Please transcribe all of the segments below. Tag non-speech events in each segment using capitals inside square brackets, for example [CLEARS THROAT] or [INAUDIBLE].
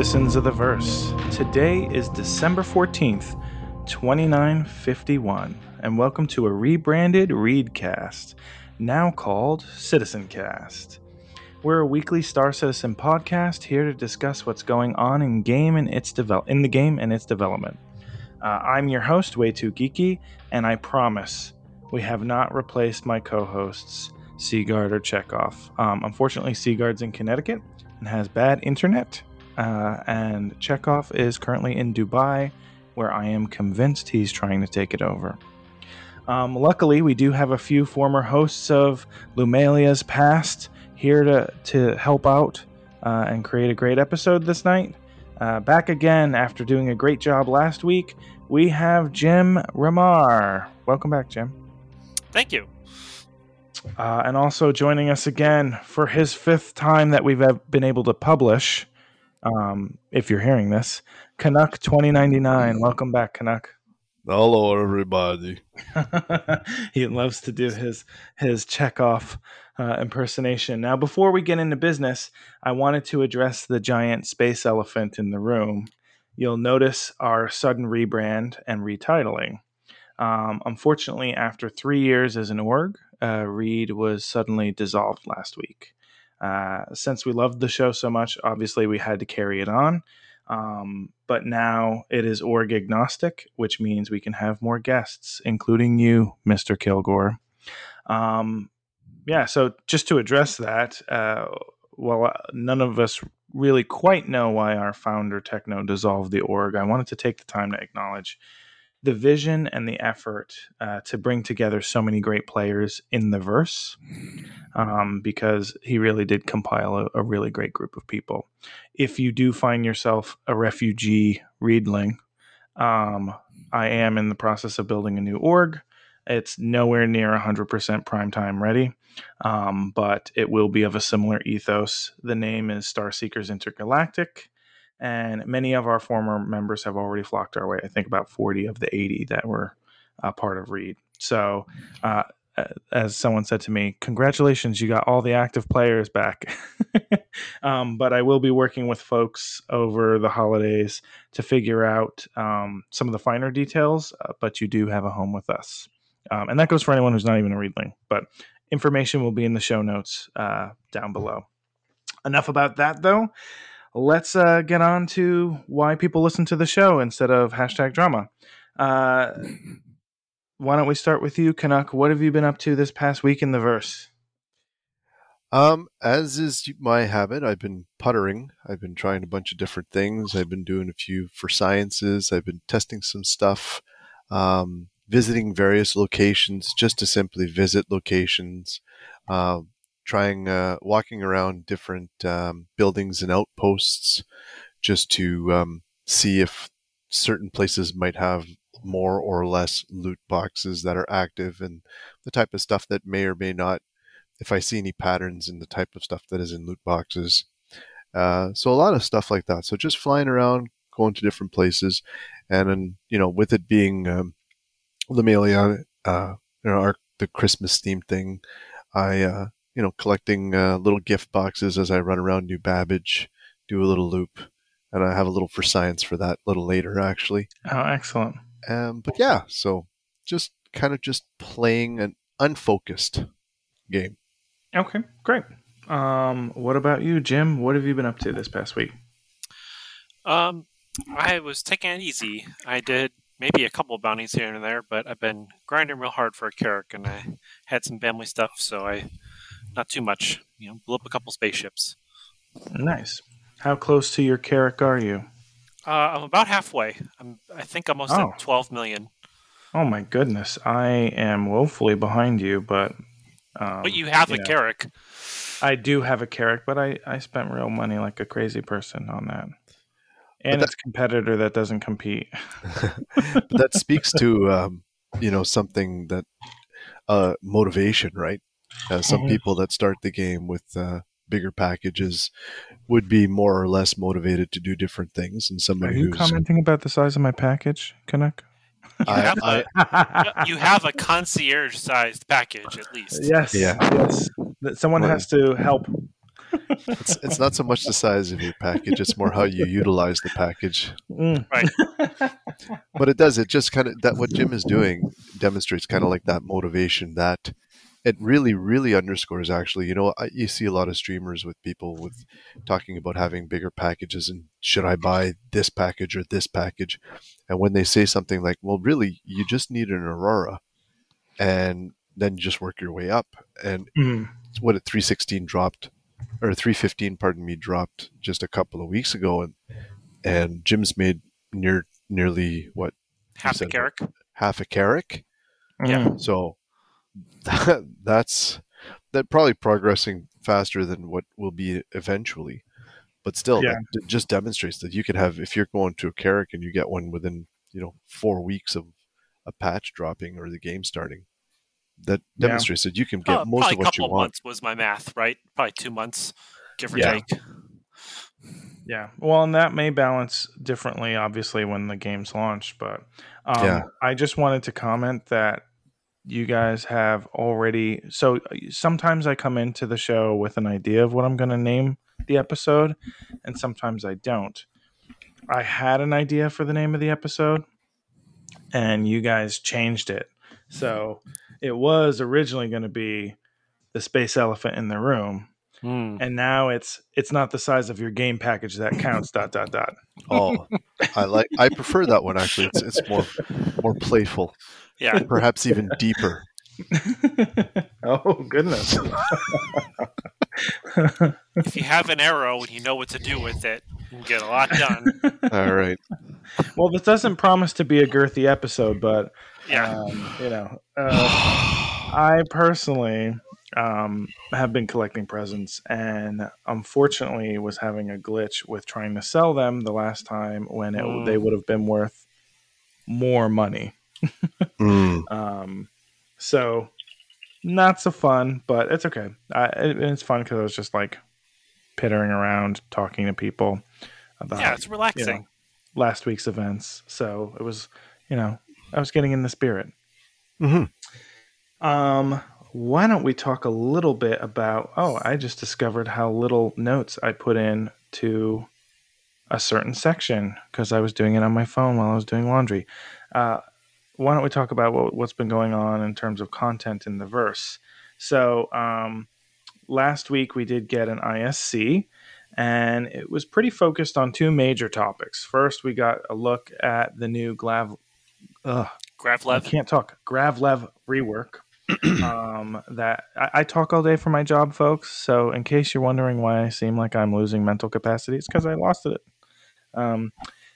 citizens of the verse. Today is December 14th, 2951, and welcome to a rebranded REEDcast, now called Citizen Cast. We're a weekly Star Citizen podcast here to discuss what's going on in game and its develop in the game and its development. Uh, I'm your host, Way Too Geeky, and I promise we have not replaced my co-hosts, Sigard or Chekov. Um, unfortunately, Sigard's in Connecticut and has bad internet, uh, and Chekov is currently in Dubai, where I am convinced he's trying to take it over. Um, luckily, we do have a few former hosts of Luminalia's past here to, to help out uh, and create a great episode this night. Uh, back again after doing a great job last week, we have Jim Ramar. Welcome back, Jim. Thank you. Uh, and also joining us again for his fifth time that we've been able to publish um, if you're hearing this. Canuck 2099. Welcome back, Canuck. Hello, everybody. [LAUGHS] he loves to do his his Chekov uh, impersonation. Now, before we get into business, I wanted to address the giant space elephant in the room. You'll notice our sudden rebrand and retitling. Um, unfortunately, after three years as an org, uh, Reed was suddenly dissolved last week. Uh, since we loved the show so much, obviously we had to carry it on. Um, but now it is org agnostic, which means we can have more guests, including you, Mr. Kilgore. Um, yeah, so just to address that, uh, well, uh, none of us really quite know why our founder Techno dissolved the org, I wanted to take the time to acknowledge the vision and the effort uh, to bring together so many great players in the verse um, because he really did compile a, a, really great group of people. If you do find yourself a refugee reedling, um, I am in the process of building a new org. It's nowhere near 100% prime time ready, um, but it will be of a similar ethos. The name is Star Seekers Intergalactic and many of our former members have already flocked our way. I think about 40 of the 80 that were uh, part of Reed. So, uh, as someone said to me, congratulations, you got all the active players back. [LAUGHS] um, but I will be working with folks over the holidays to figure out um, some of the finer details, uh, but you do have a home with us. Um, and that goes for anyone who's not even a Reedling. But information will be in the show notes uh, down below. Enough about that, though let's uh, get on to why people listen to the show instead of hashtag drama. Uh, why don't we start with you, Canuck? What have you been up to this past week in the verse? Um, as is my habit, I've been puttering. I've been trying a bunch of different things. I've been doing a few for sciences. I've been testing some stuff, um, visiting various locations just to simply visit locations. Uh, trying uh, walking around different um, buildings and outposts just to um, see if certain places might have more or less loot boxes that are active and the type of stuff that may or may not if i see any patterns in the type of stuff that is in loot boxes. Uh, so a lot of stuff like that. So just flying around going to different places and then you know with it being um, Luminalia, uh, you know, our, the Christmas theme thing, I uh, you know, collecting uh, little gift boxes as I run around New Babbage, do a little loop, and I have a little for science for that a little later, actually. Oh, excellent. Um, but yeah, so just kind of just playing an unfocused game. Okay, great. Um, what about you, Jim? What have you been up to this past week? Um, I was taking it easy. I did maybe a couple of bounties here and there, but I've been grinding real hard for a Carrack, and I had some family stuff, so I not too much. You know, blew up a couple spaceships. Nice. How close to your Carrack are you? Uh, I'm about halfway. I'm. I think almost oh. at 12 million. Oh my goodness! I am woefully behind you, but. Um, but you have you a know, Carrack. I do have a Carrack, but I I spent real money like a crazy person on that. And it's a competitor that doesn't compete. [LAUGHS] [LAUGHS] that speaks to um, you know something that uh, motivation, right? Uh, some mm-hmm. people that start the game with uh, bigger packages would be more or less motivated to do different things. And somebody are you who's commenting about the size of my package, Canuck? You have, I, a, I, you have a concierge sized package at least. Yes. Yeah. Yes. Someone has to help it's, it's not so much the size of your package; it's more how you utilize the package. Mm. Right. But it does. It just kind of that what Jim is doing demonstrates kind of like that motivation that it really, really underscores. Actually, you know, I, you see a lot of streamers with people with talking about having bigger packages and should I buy this package or this package, and when they say something like, "Well, really, you just need an Aurora," and then you just work your way up, and Mm. what at 316 dropped or 315 pardon me dropped just a couple of weeks ago and and jim's made near nearly what Half the said- Carrack. half a Carrack Yeah. Mm. so that, that's that probably progressing faster than what will be eventually but still Yeah. that d- just demonstrates that you could have if you're going to a carrick and you get one within you know four weeks of a patch dropping or the game starting that Yeah. demonstrates that you can get Uh, most probably of a what you want months was my math, right? Probably two months, give or Yeah. take. Yeah. Well, and that may balance differently, obviously, when the game's launched. But um, Yeah. I just wanted to comment that you guys have already. So uh, sometimes I come into the show with an idea of what I'm going to name the episode, and sometimes I don't. I had an idea for the name of the episode, and you guys changed it. So it was originally going to be the space elephant in the room Hmm. and now it's it's not the size of your game package that counts dot dot dot Oh, I like. I prefer that one actually. It's it's more more playful, Yeah. perhaps even deeper. [LAUGHS] oh goodness if you have an arrow and you know what to do with it, you can get a lot done. [LAUGHS] All right. well this doesn't promise to be a girthy episode but Yeah. um, you know uh, i personally um, have been collecting presents and unfortunately was having a glitch with trying to sell them the last time when it, Mm. they would have been worth more money Mm, [LAUGHS] Um, so not so fun, but it's okay. I, it, it's fun because I was just like pittering around, talking to people about yeah, it's relaxing. last week's events. So it was, you know, I was getting in the spirit. mhm. Um, why don't we talk a little bit about? Oh, I just discovered how little notes I put in to a certain section because I was doing it on my phone while I was doing laundry. Uh, why don't we talk about what, what's been going on in terms of content in the verse? So, um, last week we did get an ISC, and it was pretty focused on two major topics. First, we got a look at the new Glav. Ugh, I Gravlev. can't talk. Gravlev rework. [CLEARS THROAT] um, that I, I talk all day for my job, folks. So, in case you're wondering why I seem like I'm losing mental capacity, it's because I lost it. Um,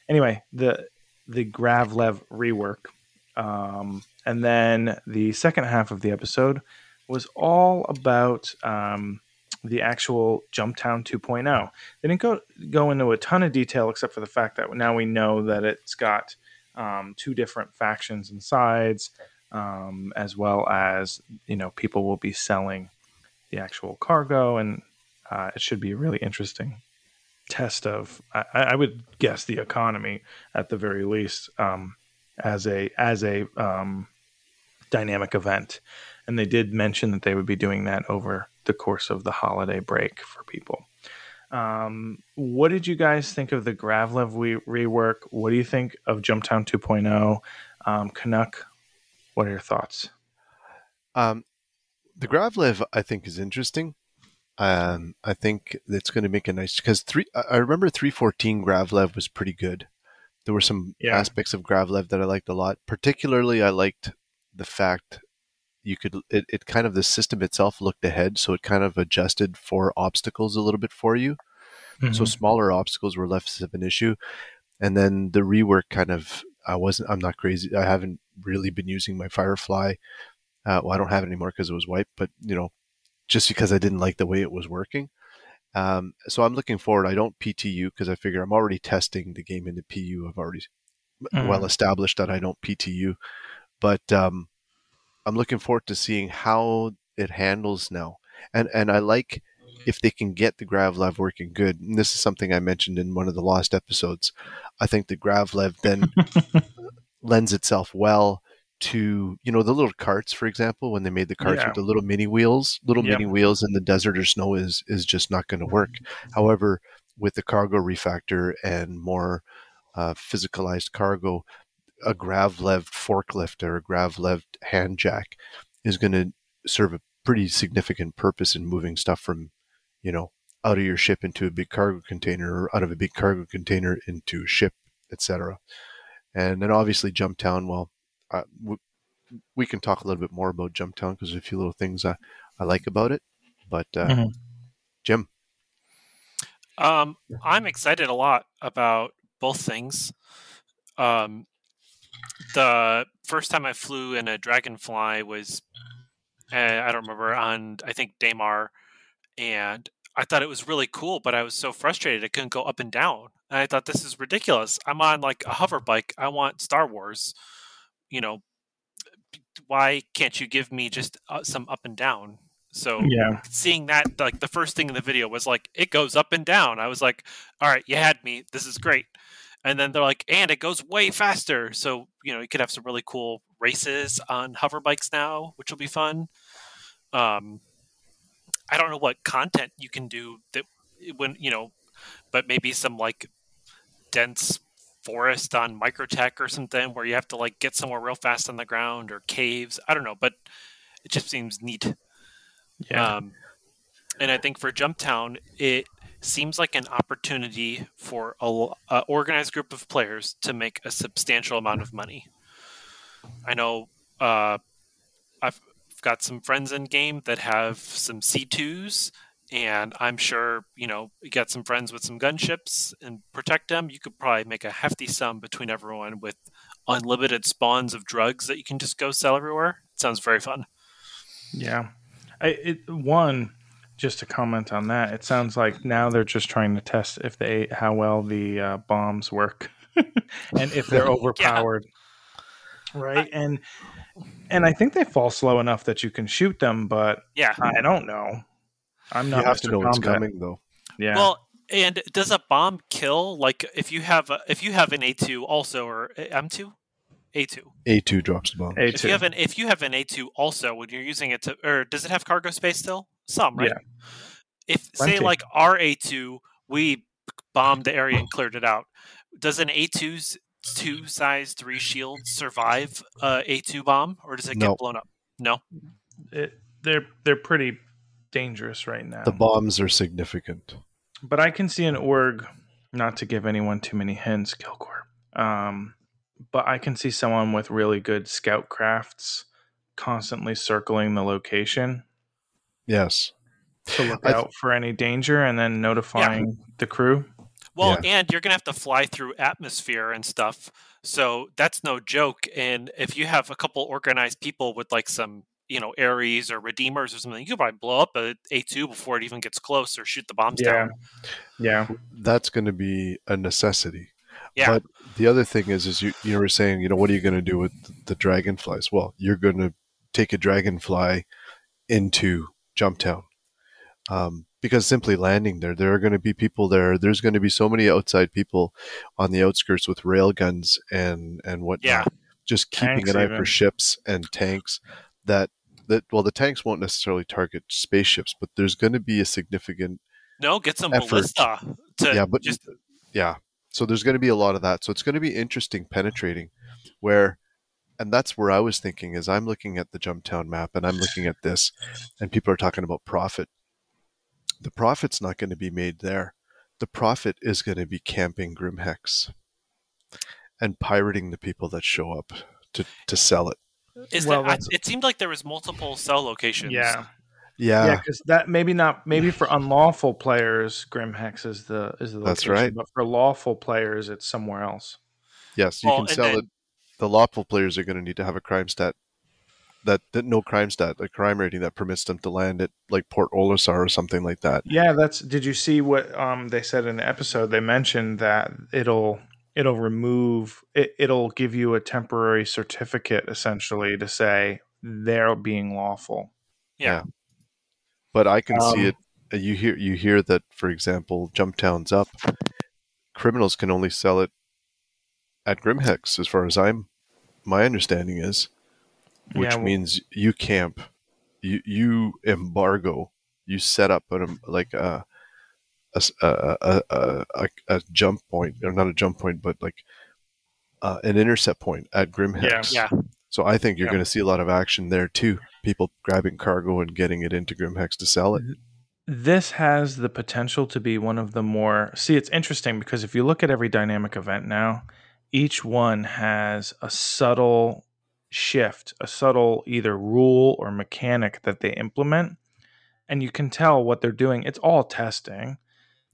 anyway, the the Gravlev rework, um, and then the second half of the episode was all about um, the actual Jumptown 2.0. They didn't go go into a ton of detail except for the fact that now we know that it's got um, two different factions and sides, um, as well as you know people will be selling the actual cargo, and uh, it should be a really interesting test of I, I would guess the economy at the very least um, as a as a um, dynamic event. And they did mention that they would be doing that over the course of the holiday break for people. Um, what did you guys think of the Gravlev rework? What do you think of Jumptown 2.0? Um, Canuck, what are your thoughts? Um, the Gravlev, I think, is interesting. Um, I think it's going to make a nice because three. I remember three fourteen Gravlev was pretty good. There were some Yeah. aspects of Gravlev that I liked a lot. Particularly, I liked the fact you could it, it kind of the system itself looked ahead, so it kind of adjusted for obstacles a little bit for you. So smaller obstacles were less of an issue, and then the rework kind of. I wasn't. I'm not crazy. I haven't really been using my Firefly. Uh, well, I don't have it anymore because it was wiped, but you know, just because I didn't like the way it was working. Um, so I'm looking forward. I don't PTU because I figure I'm already testing the game into PU. I've already Mhm. well established that I don't PTU, but um, I'm looking forward to seeing how it handles now. And and I like if they can get the Gravlev working good. And this is something I mentioned in one of the lost episodes. I think the Gravlev then [LAUGHS] lends itself well to you know the little carts, for example, when they made the carts Yeah. with the little mini wheels, little Yep. mini wheels in the desert or snow is is just not going to work. However, with the cargo refactor and more uh, physicalized cargo, a gravlev forklift or a gravlev hand jack is going to serve a pretty significant purpose in moving stuff from, you know, out of your ship into a big cargo container or out of a big cargo container into a ship, etc. And then obviously Jumptown, well, uh, we, we can talk a little bit more about Jumptown because there's a few little things I, I like about it. But uh, Mhm. Jim, Um, I'm excited a lot about both things. Um, the first time I flew in a dragonfly was, uh, I don't remember, on I think Daymar, and I thought it was really cool, but I was so frustrated I couldn't go up and down. And I thought this is ridiculous. I'm on like a hover bike. I want Star Wars. You know, why can't you give me just uh, some up and down? So Yeah. seeing that like the first thing in the video was like it goes up and down i was like all right you had me this is great and then they're like and it goes way faster so you know you could have some really cool races on hover bikes now which will be fun um i don't know what content you can do that when you know but maybe some like dense forest on microtech or something where you have to like get somewhere real fast on the ground or caves i don't know but it just seems neat Yeah. um, and I think for Jumptown, it seems like an opportunity for a, a organized group of players to make a substantial amount of money. I know uh, got some friends in game that have some C2s, and I'm sure you know you got some friends with some gunships and protect them. You could probably make a hefty sum between everyone with unlimited spawns of drugs that you can just go sell everywhere. It sounds very fun. Yeah. I, it, one, just to comment on that, it sounds like now they're just trying to test if they how well the uh, bombs work [LAUGHS] and if they're [LAUGHS] overpowered. Right? And and I think they fall slow enough that you can shoot them, but Yeah. I don't know. I'm not. you have to know what's Combat. coming though. Yeah. Well, and does a bomb kill? Like if you have a, if you have an A two also or eh, M two, A two. A2 drops the bomb. A2. If you have an if you have an A two also when you're using it to or does it have cargo space still? Some right. Yeah. If say like our A two we bombed the area and cleared it out, does an A 2's two size three shield survive a A two bomb or does it No. get blown up? No. it, they're they're pretty dangerous right now. The bombs are significant. but I can see an org, not to give anyone too many hints, Kilgore. Um, but I can see someone with really good scout crafts constantly circling the location Yes. to look I th- out for any danger and then notifying the crew. Well, and you're gonna have to fly through atmosphere and stuff, so that's no joke. And if you have a couple organized people with like some, you know, Ares or Redeemers or something, you could probably blow up a A two before it even gets close, or shoot the bombs Yeah. down. Yeah. That's going to be a necessity. Yeah, But the other thing is, is you you were saying, you know, what are you going to do with the dragonflies? Well, you're going to take a dragonfly into Jumptown, um, because simply landing there, there are going to be people there. There's going to be so many outside people on the outskirts with rail guns and and whatnot, Yeah. just keeping Tanks an eye even. for ships and tanks. That that well, the tanks won't necessarily target spaceships, but there's going to be a significant no, get some effort. ballista to yeah, but just yeah. So there's going to be a lot of that. So it's going to be interesting penetrating where and that's where I was thinking is I'm looking at the Jumptown map and I'm looking at this and people are talking about profit. The profit's not going to be made there. The profit is going to be camping Grimhex and pirating the people that show up to, to sell it. is Well, that, I, it seemed like there was multiple cell locations. Yeah. Yeah. Yeah, because that maybe not maybe for unlawful players, Grimhex is the is the location, That's right. But for lawful players, it's somewhere else. Yes, you Well, can sell then- it. The lawful players are going to need to have a crime stat that, that no crime stat, a crime rating that permits them to land at like Port Olisar or something like that. Yeah, that's. Did you see what um they said in the episode? They mentioned that it'll it'll remove it, it'll give you a temporary certificate essentially to say they're being lawful. Yeah. But I can see Um, it. uh, You hear you hear that, for example, Jumptown's up. Criminals can only sell it at Grimhex, as far as I'm. My understanding is which Yeah, well- means you camp, you you embargo, you set up an, like a a, s- a, a, a, a, a jump point, or not a jump point, but like uh, an intercept point at Grimhex. Yeah. So I think you're Yeah. going to see a lot of action there too. People grabbing cargo and getting it into Grimhex to sell it. this has the potential to be one of the more see it's interesting because if you look at every dynamic event now each one has a subtle shift a subtle either rule or mechanic that they implement and you can tell what they're doing it's all testing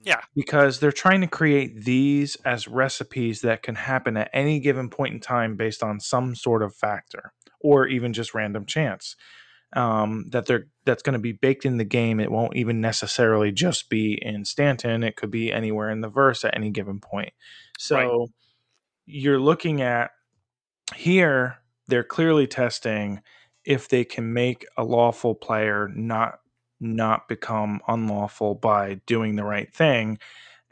Yeah. because they're trying to create these as recipes that can happen at any given point in time based on some sort of factor or even just random chance um, that they're that's going to be baked in the game. It won't even necessarily just be in Stanton. It could be anywhere in the verse at any given point. So Right. you're looking at here. They're clearly testing if they can make a lawful player not not become unlawful by doing the right thing.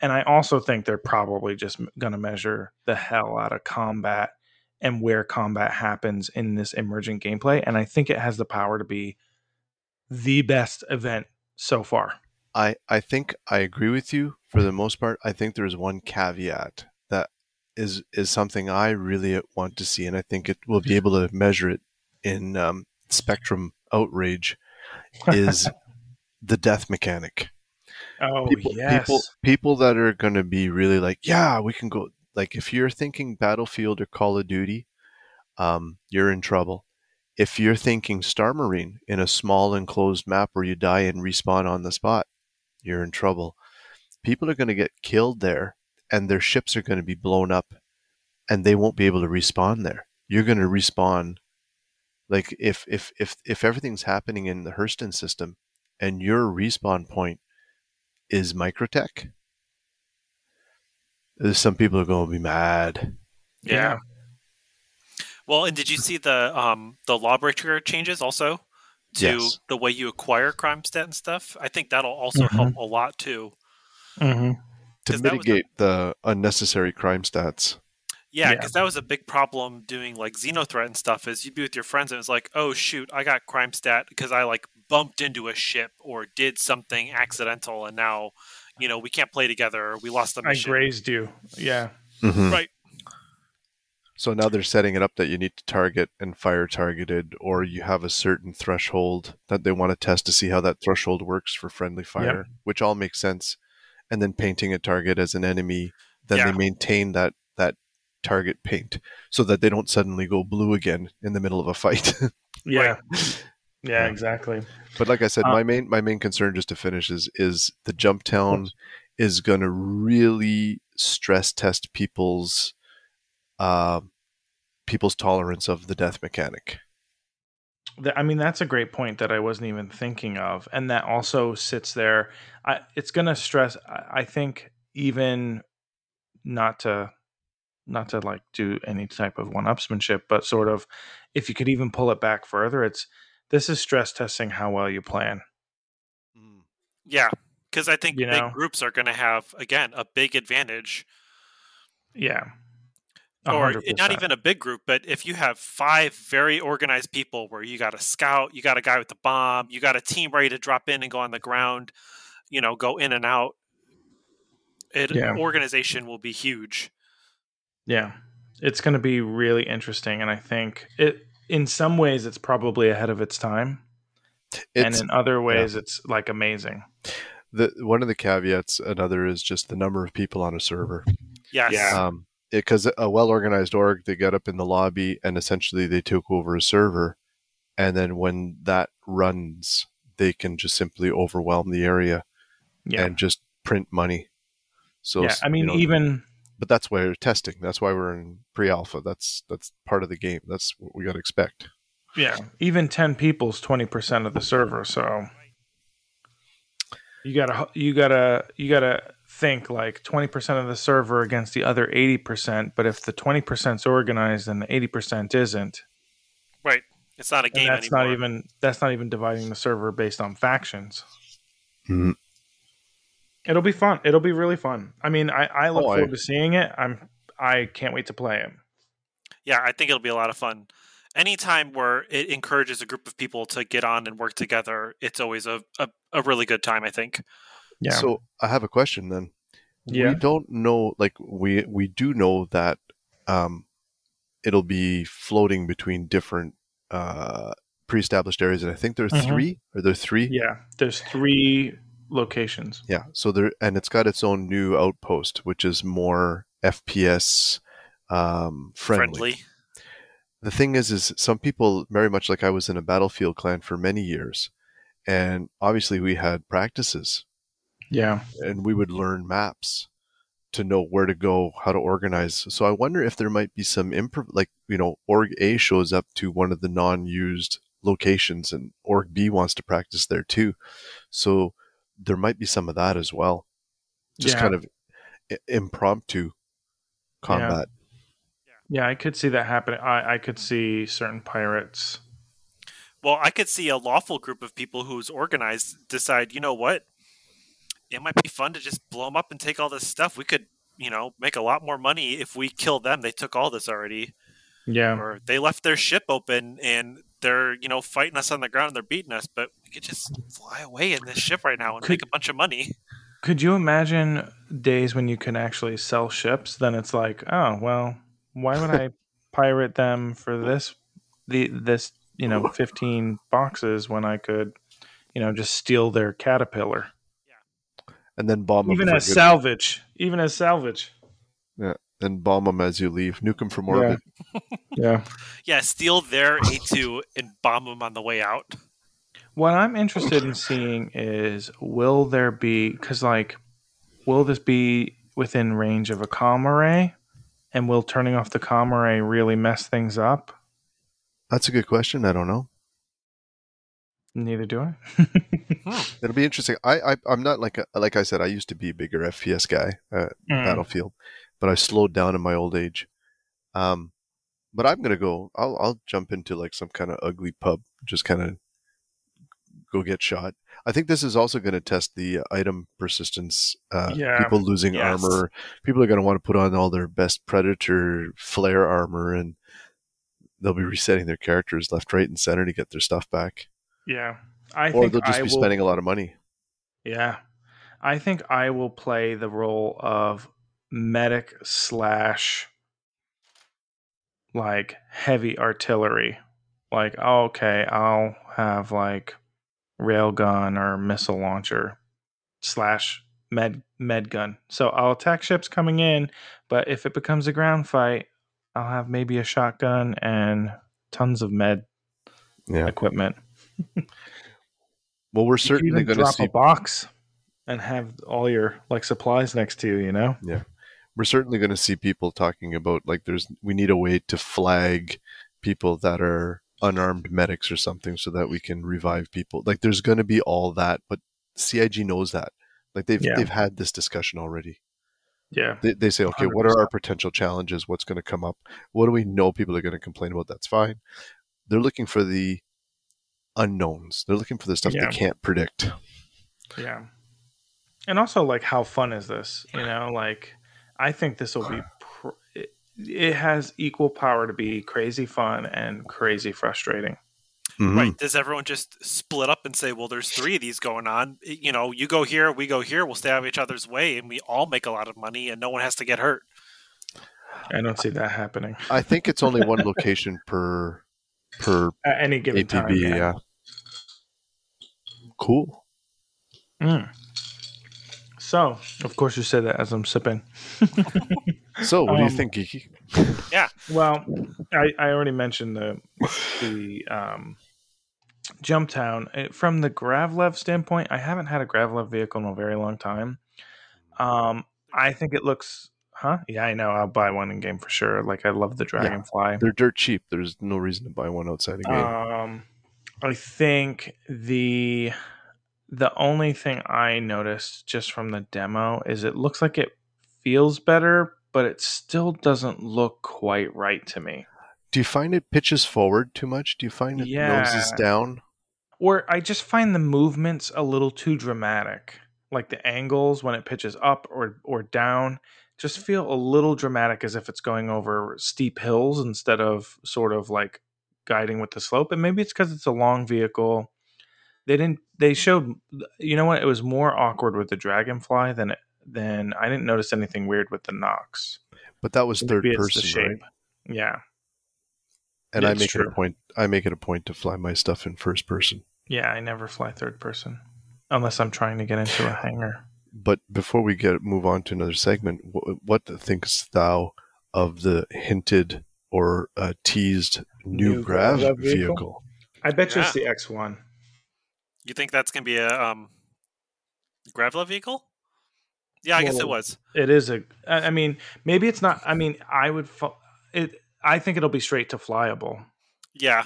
And I also think they're probably just going to measure the hell out of combat and where combat happens in this emergent gameplay. And I think it has the power to be the best event so far. I, I think I agree with you for the most part. I think there's one caveat is is something I really want to see, and I think it will be able to measure it in um, Spectrum Outrage. Is [LAUGHS] the death mechanic? Oh people, yes, people, people that are going to be really like, yeah, we can go. Like, if you're thinking Battlefield or Call of Duty, um, you're in trouble. If you're thinking Star Marine in a small enclosed map where you die and respawn on the spot, you're in trouble. People are going to get killed there, and their ships are going to be blown up, and they won't be able to respawn there. You're going to respawn. Like if if if if everything's happening in the Hurston system, and your respawn point is Microtech, there's some people are going to be mad. Yeah. Well, and did you see the um the lawbreaker changes also to Yes. the way you acquire crime stat and stuff? I think that'll also Mhm. help a lot too. hmm to 'Cause that a- mitigate the unnecessary crime stats. Yeah, Yeah. because that was a big problem doing like Xenothreat and stuff. Is you'd be with your friends and it's like, oh shoot, I got crime stat because I like bumped into a ship or did something accidental, and now you know we can't play together. or We lost the I mission. grazed you. Yeah, mm-hmm. Right. So now they're setting it up that you need to target and fire targeted, or you have a certain threshold that they want to test to see how that threshold works for friendly fire, which all makes sense. And then painting a target as an enemy, then Yeah. they maintain that that target paint so that they don't suddenly go blue again in the middle of a fight. [LAUGHS] yeah, Yeah. yeah, exactly. But like I said, Uh, my main my main concern just to finish is is the jump town is going to really stress test people's uh, people's tolerance of the death mechanic. I mean, that's a great point that I wasn't even thinking of, and that also sits there. I, it's going to stress. I, I think even not to not to like do any type of one-upsmanship, but sort of if you could even pull it back further, it's this is stress testing how well you plan. Mm. Yeah, because I think You big know? groups are going to have again a big advantage, Yeah, A or hundred not even a big group, but if you have five very organized people, where you got a scout, you got a guy with the bomb, you got a team ready to drop in and go on the ground, you know, go in and out. It Yeah. organization will be huge. Yeah. It's going to be really interesting and I think it in some ways it's probably ahead of its time and in other ways it's like amazing. the one of the caveats. Another is just the number of people on a server. Yes. Yeah. Um, because a well organized org, they get up in the lobby and essentially they took over a server, and then when that runs, they can just simply overwhelm the area Yeah. and just print money. So yeah, I mean you know, even but that's why we're testing. That's why we're in pre-alpha. That's that's part of the game. That's what we got to expect. yeah, even 10 people's 20% of the server, so you got to you got to you got to think like 20% of the server against the other 80%, but if the 20%'s organized and the 80% isn't, Right. It's not a game that's anymore. not even that's not even dividing the server based on factions. Mhm. It'll be fun. It'll be really fun. I mean, I, I look Oh, I- forward to seeing it. I'm I can't wait to play it. yeah, I think it'll be a lot of fun. anytime where it encourages a group of people to get on and work together, it's always a, a, a really good time, I think. Yeah. So I have a question then. Yeah. We don't know, like we we do know that um, it'll be floating between different uh, pre-established areas, and I think there are Mhm. three. Are there three? yeah. There's three locations. Yeah. So there, and it's got its own new outpost, which is more FPS um, friendly. Friendly. The thing is, is some people very much like I was in a battlefield clan for many years, and obviously we had practices, Yeah. and we would learn maps to know where to go, how to organize. So I wonder if there might be some improv, like you know, Org A shows up to one of the non-used locations, and Org B wants to practice there too. So there might be some of that as well, just Yeah. kind of i- impromptu combat. Yeah, I could see that happening. I, I could see certain pirates. Well, I could see a lawful group of people who's organized decide, you know what? It might be fun to just blow them up and take all this stuff. We could, you know, make a lot more money if we kill them. They took all this already. Yeah. Or they left their ship open and they're, you know, fighting us on the ground and they're beating us, but we could just fly away in this ship right now and Could- make a bunch of money. Could you imagine days when you can actually sell ships? Then it's like, oh well, why would I [LAUGHS] pirate them for this the this you know fifteen boxes when I could you know just steal their caterpillar And then bomb them. even them as salvage even as salvage Yeah. and bomb them as you leave. Nuke them from orbit. [LAUGHS] yeah Yeah, steal their A2 and bomb them on the way out. what i'm interested in seeing is will there be because like will this be within range of a comm array and will turning off the comm array really mess things up That's a good question. I don't know. Neither do i [LAUGHS] It'll be interesting. I, I I'm not like a, like I said. I used to be a bigger FPS guy at Mm. Battlefield, but I slowed down in my old age. Um, but I'm gonna go. I'll I'll jump into like some kind of ugly pub, just kind of go get shot. I think this is also going to test the item persistence. Uh, Yeah. People losing Yes. armor. People are going to want to put on all their best Predator flare armor, and they'll be resetting their characters left, right, and center to get their stuff back. Yeah, I or think they'll just I be will, spending a lot of money. Yeah, I think I will play the role of medic slash like heavy artillery. Like, oh, okay, I'll have like railgun or missile launcher slash med med gun. So I'll attack ships coming in, but if it becomes a ground fight, I'll have maybe a shotgun and tons of med Yeah. equipment. Well, we're certainly going to drop see a box and have all your like supplies next to you. You know. Yeah, we're certainly going to see people talking about like there's we need a way to flag people that are unarmed medics or something so that we can revive people. Like there's going to be all that, but CIG knows that. Like they've Yeah. they've had this discussion already. Yeah. They, they say, okay, what are our potential challenges? What's going to come up? What do we know people are going to complain about? That's fine. They're looking for the unknowns. They're looking for the stuff Yeah. they can't predict. Yeah. And also, like, how fun is this? You know, like, I think this will be. Pr- it, it has equal power to be crazy fun and crazy frustrating. Mhm. Right. Does everyone just split up and say, well, there's three of these going on? You know, you go here, we go here, we'll stay out of each other's way, and we all make a lot of money, and no one has to get hurt. I don't see that happening I think it's only one location per per [LAUGHS] at any given APB. time. Yeah. Cool. Mm. So, of course, you say that as I'm sipping. So, what do you Um, think, Geeky? Yeah. Well, I, I already mentioned the the um, Jump Town. Uh, From the Gravlev standpoint, I haven't had a Gravlev vehicle in a very long time. Um, I think it looks, huh? Yeah, I know. I'll buy one in game for sure. Like I love the Dragonfly. They're dirt cheap. There's no reason to buy one outside a game. Um, I think the the only thing I noticed just from the demo is it looks like it feels better, but it still doesn't look quite right to me. do you find it pitches forward too much? Do you find it noses down? Or I just find the movements a little too dramatic. Like the angles when it pitches up or or down just feel a little dramatic as if it's going over steep hills instead of sort of like guiding with the slope, and maybe it's because it's a long vehicle. They didn't. They showed. You know what? It was more awkward with the Dragonfly than it, than I didn't notice anything weird with the Nox. But that was third Maybe the person, right? Yeah, And I It's make it a point. I make it a point to fly my stuff in first person. yeah. I never fly third person unless I'm trying to get into a hangar. But before we get move on to another segment, what, what thinkst thou of the hinted or uh, teased new, New grav Grav vehicle? vehicle? I bet you it's the X one. You think that's gonna be a um, Gravla vehicle? Yeah, I guess it was. It is a. I I mean, maybe it's not. I mean, I would. fo- It. I think it'll be straight to flyable. Yeah.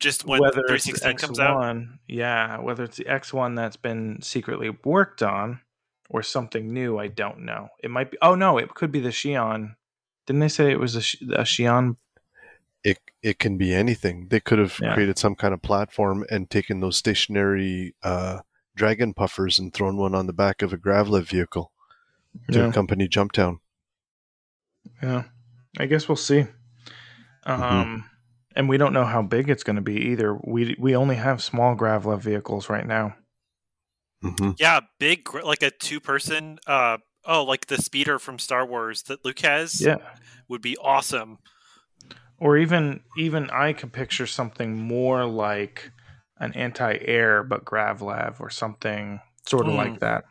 Just when whether three it's the sixteen comes out. X1, yeah, whether it's the X1 that's been secretly worked on or something new, I don't know. It might be. Oh no, it could be the Xion. Didn't they say it was a Xion? It it can be anything. They could have Yeah. created some kind of platform and taken those stationary uh, dragon puffers and thrown one on the back of a Gravlev vehicle to Yeah, accompany Jumptown. yeah. I guess we'll see. Mm-hmm. Um, and we don't know how big it's going to be either. We we only have small Gravlev vehicles right now. hmm Yeah, big like a two person. Uh oh, like the speeder from Star Wars that Luke has. Yeah. would be awesome. Or even even I could picture something more like an anti-air but Gravlav or something sort of Hmm. like that.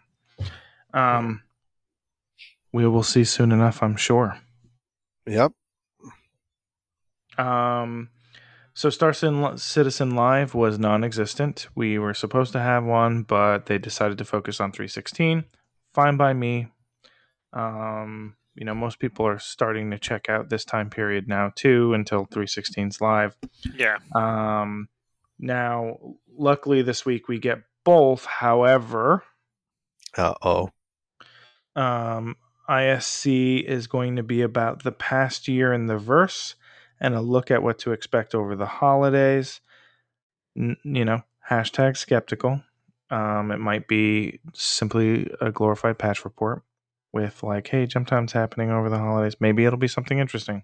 Um, we will see soon enough, I'm sure. Yep. Um, so Star Citizen Citizen Live was non-existent. We were supposed to have one, but they decided to focus on 316. Fine by me. Um, you know, most people are starting to check out this time period now too until 316's live. Yeah. Um, now, luckily this week we get both. However, Uh oh. um, ISC is going to be about the past year in the verse and a look at what to expect over the holidays. N- you know, hashtag skeptical. Um, it might be simply a glorified patch report with like, hey, jump time's happening over the holidays. Maybe it'll be something interesting.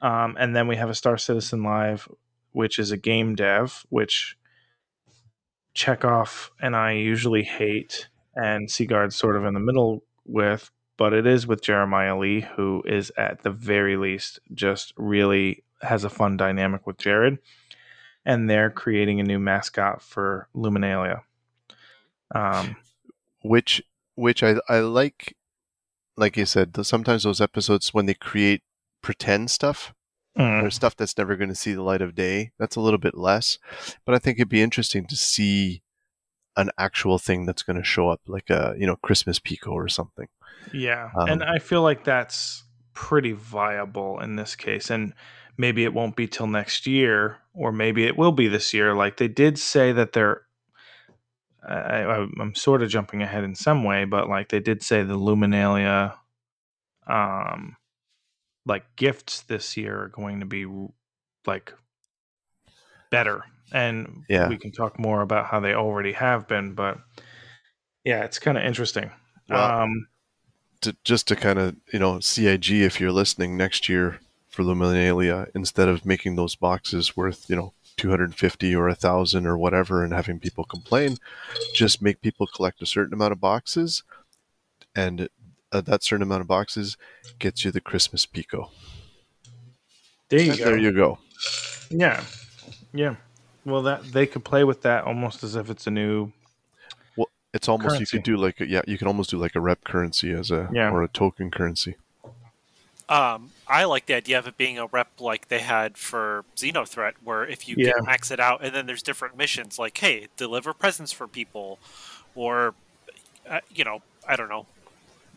Um, and then we have a Star Citizen Live, which is a game dev, which Chekov and I usually hate, and Sigard's sort of in the middle with, but it is with Jeremiah Lee, who is at the very least just really has a fun dynamic with Jared. And they're creating a new mascot for Luminalia. Um, which which I I like. Like you said, sometimes those episodes when they create pretend stuff mm, or stuff that's never going to see the light of day, that's a little bit less. But I think it'd be interesting to see an actual thing that's going to show up, like a you know Christmas Pico or something. yeah. Um, and I feel like that's pretty viable in this case. And maybe it won't be till next year, or maybe it will be this year. Like they did say that they're I, I, I'm sort of jumping ahead in some way, but like they did say the Luminalia, um, like gifts this year are going to be like better, and Yeah. we can talk more about how they already have been. But yeah, it's kind of interesting. Well, um, to, just to kind of you know CIG if you're listening next year for Luminalia, instead of making those boxes worth you know 250 or a thousand or whatever and having people complain, just make people collect a certain amount of boxes, and uh, that certain amount of boxes gets you the Christmas Pico. there you And go. There you go. Yeah, yeah. Well, that they could play with that almost as if it's a new. Well it's almost Currency. you could do like a, yeah you can almost do like a rep currency as a Yeah. or a token currency. Um, I like the idea of it being a rep like they had for Xenothreat, where if you Yeah. can max it out, and then there's different missions like, hey, deliver presents for people, or uh, you know, I don't know,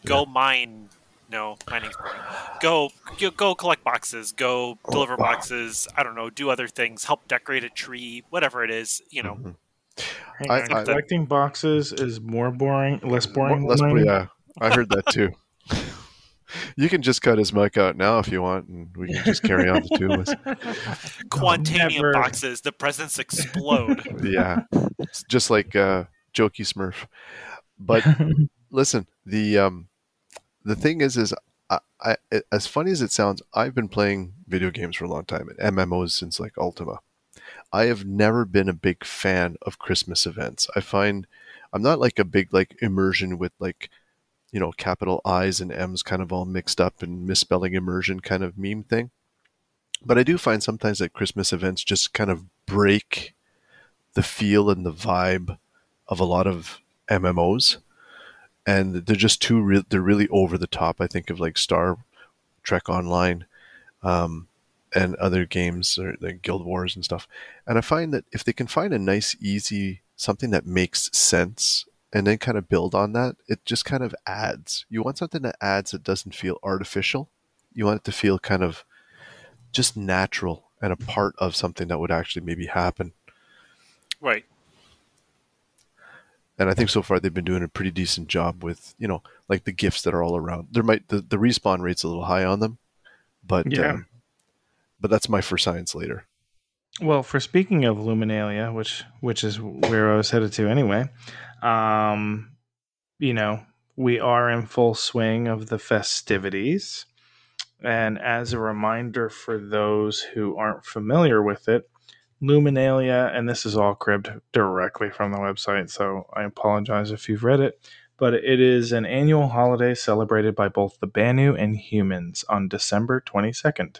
go mine. No, mining's boring. Go, go, go collect boxes. Go deliver boxes. I don't know. Do other things. Help decorate a tree. Whatever it is, you know. Mhm. Hang I- on, I- collecting boxes is more boring, less boring. Let's than put- yeah, I heard that too. [LAUGHS] you can just cut his mic out now if you want, and we can just carry on the two of us. [LAUGHS] Quantainium never. boxes. The presents explode. [LAUGHS] Yeah, it's just like uh, Jokey Smurf. But listen, the um, the thing is, is I, I, as funny as it sounds, I've been playing video games for a long time and MMOs since like Ultima. I have never been a big fan of Christmas events. I find I'm not like a big like immersion with like you know capital I's and M's kind of all mixed up and misspelling immersion kind of meme thing. But I do find sometimes that Christmas events just kind of break the feel and the vibe of a lot of MMOs, and they're just too re- they're really over the top. I think of like Star Trek Online, um, and other games or like Guild Wars and stuff. And I find that if they can find a nice, easy something that makes sense and then kind of build on that, it just kind of adds. You want something that adds that doesn't feel artificial. You want it to feel kind of just natural and a part of something that would actually maybe happen. Right. And I think so far they've been doing a pretty decent job with, you know, like the gifts that are all around. There might the, the respawn rate's a little high on them, but Yeah. um, but that's my for science later. Well, for speaking of Luminalia, which which is where I was headed to anyway, um, you know, we are in full swing of the festivities. And as a reminder for those who aren't familiar with it, Luminalia, and this is all cribbed directly from the website, so I apologize if you've read it, but it is an annual holiday celebrated by both the Banu and humans on December 22nd.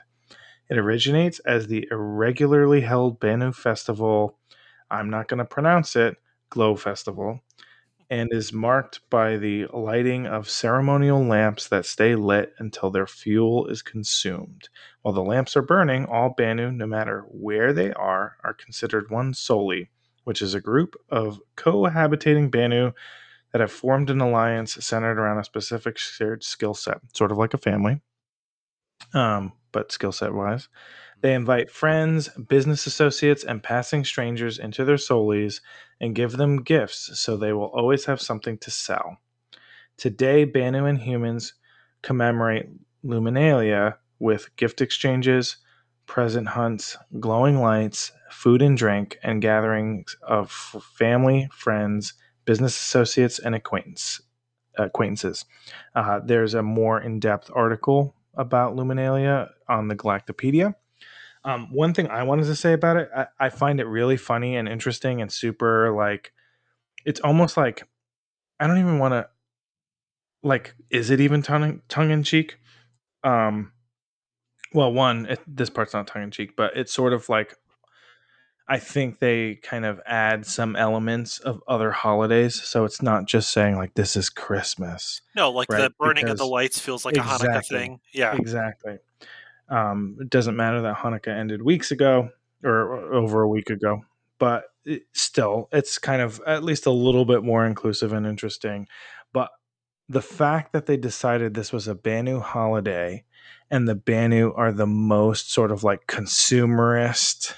It originates as the irregularly held Banu Festival, I'm not going to pronounce it, Glow Festival, and is marked by the lighting of ceremonial lamps that stay lit until their fuel is consumed. While the lamps are burning, all Banu, no matter where they are, are considered one Souli, which is a group of cohabitating Banu that have formed an alliance centered around a specific shared skill set, sort of like a family, um, but skill set wise. They invite friends, business associates, and passing strangers into their soulis and give them gifts so they will always have something to sell. Today, Banu and humans commemorate Luminalia with gift exchanges, present hunts, glowing lights, food and drink, and gatherings of family, friends, business associates, and acquaintance, acquaintances. Uh, there's a more in depth article about Luminalia on the Galactapedia. Um, one thing I wanted to say about it, I, I find it really funny and interesting and super like, it's almost like, I don't even want to, like, is it even tongue tongue in cheek? Um, well, one, it, this part's not tongue in cheek, but it's sort of like, I think they kind of add some elements of other holidays, so it's not just saying like this is Christmas. No, like Right, the burning of the lights feels like a Hanukkah thing. Yeah. Exactly. Um, it doesn't matter that Hanukkah ended weeks ago or over a week ago, but it, still, it's kind of at least a little bit more inclusive and interesting. But the fact that they decided this was a Banu holiday and the Banu are the most sort of like consumerist,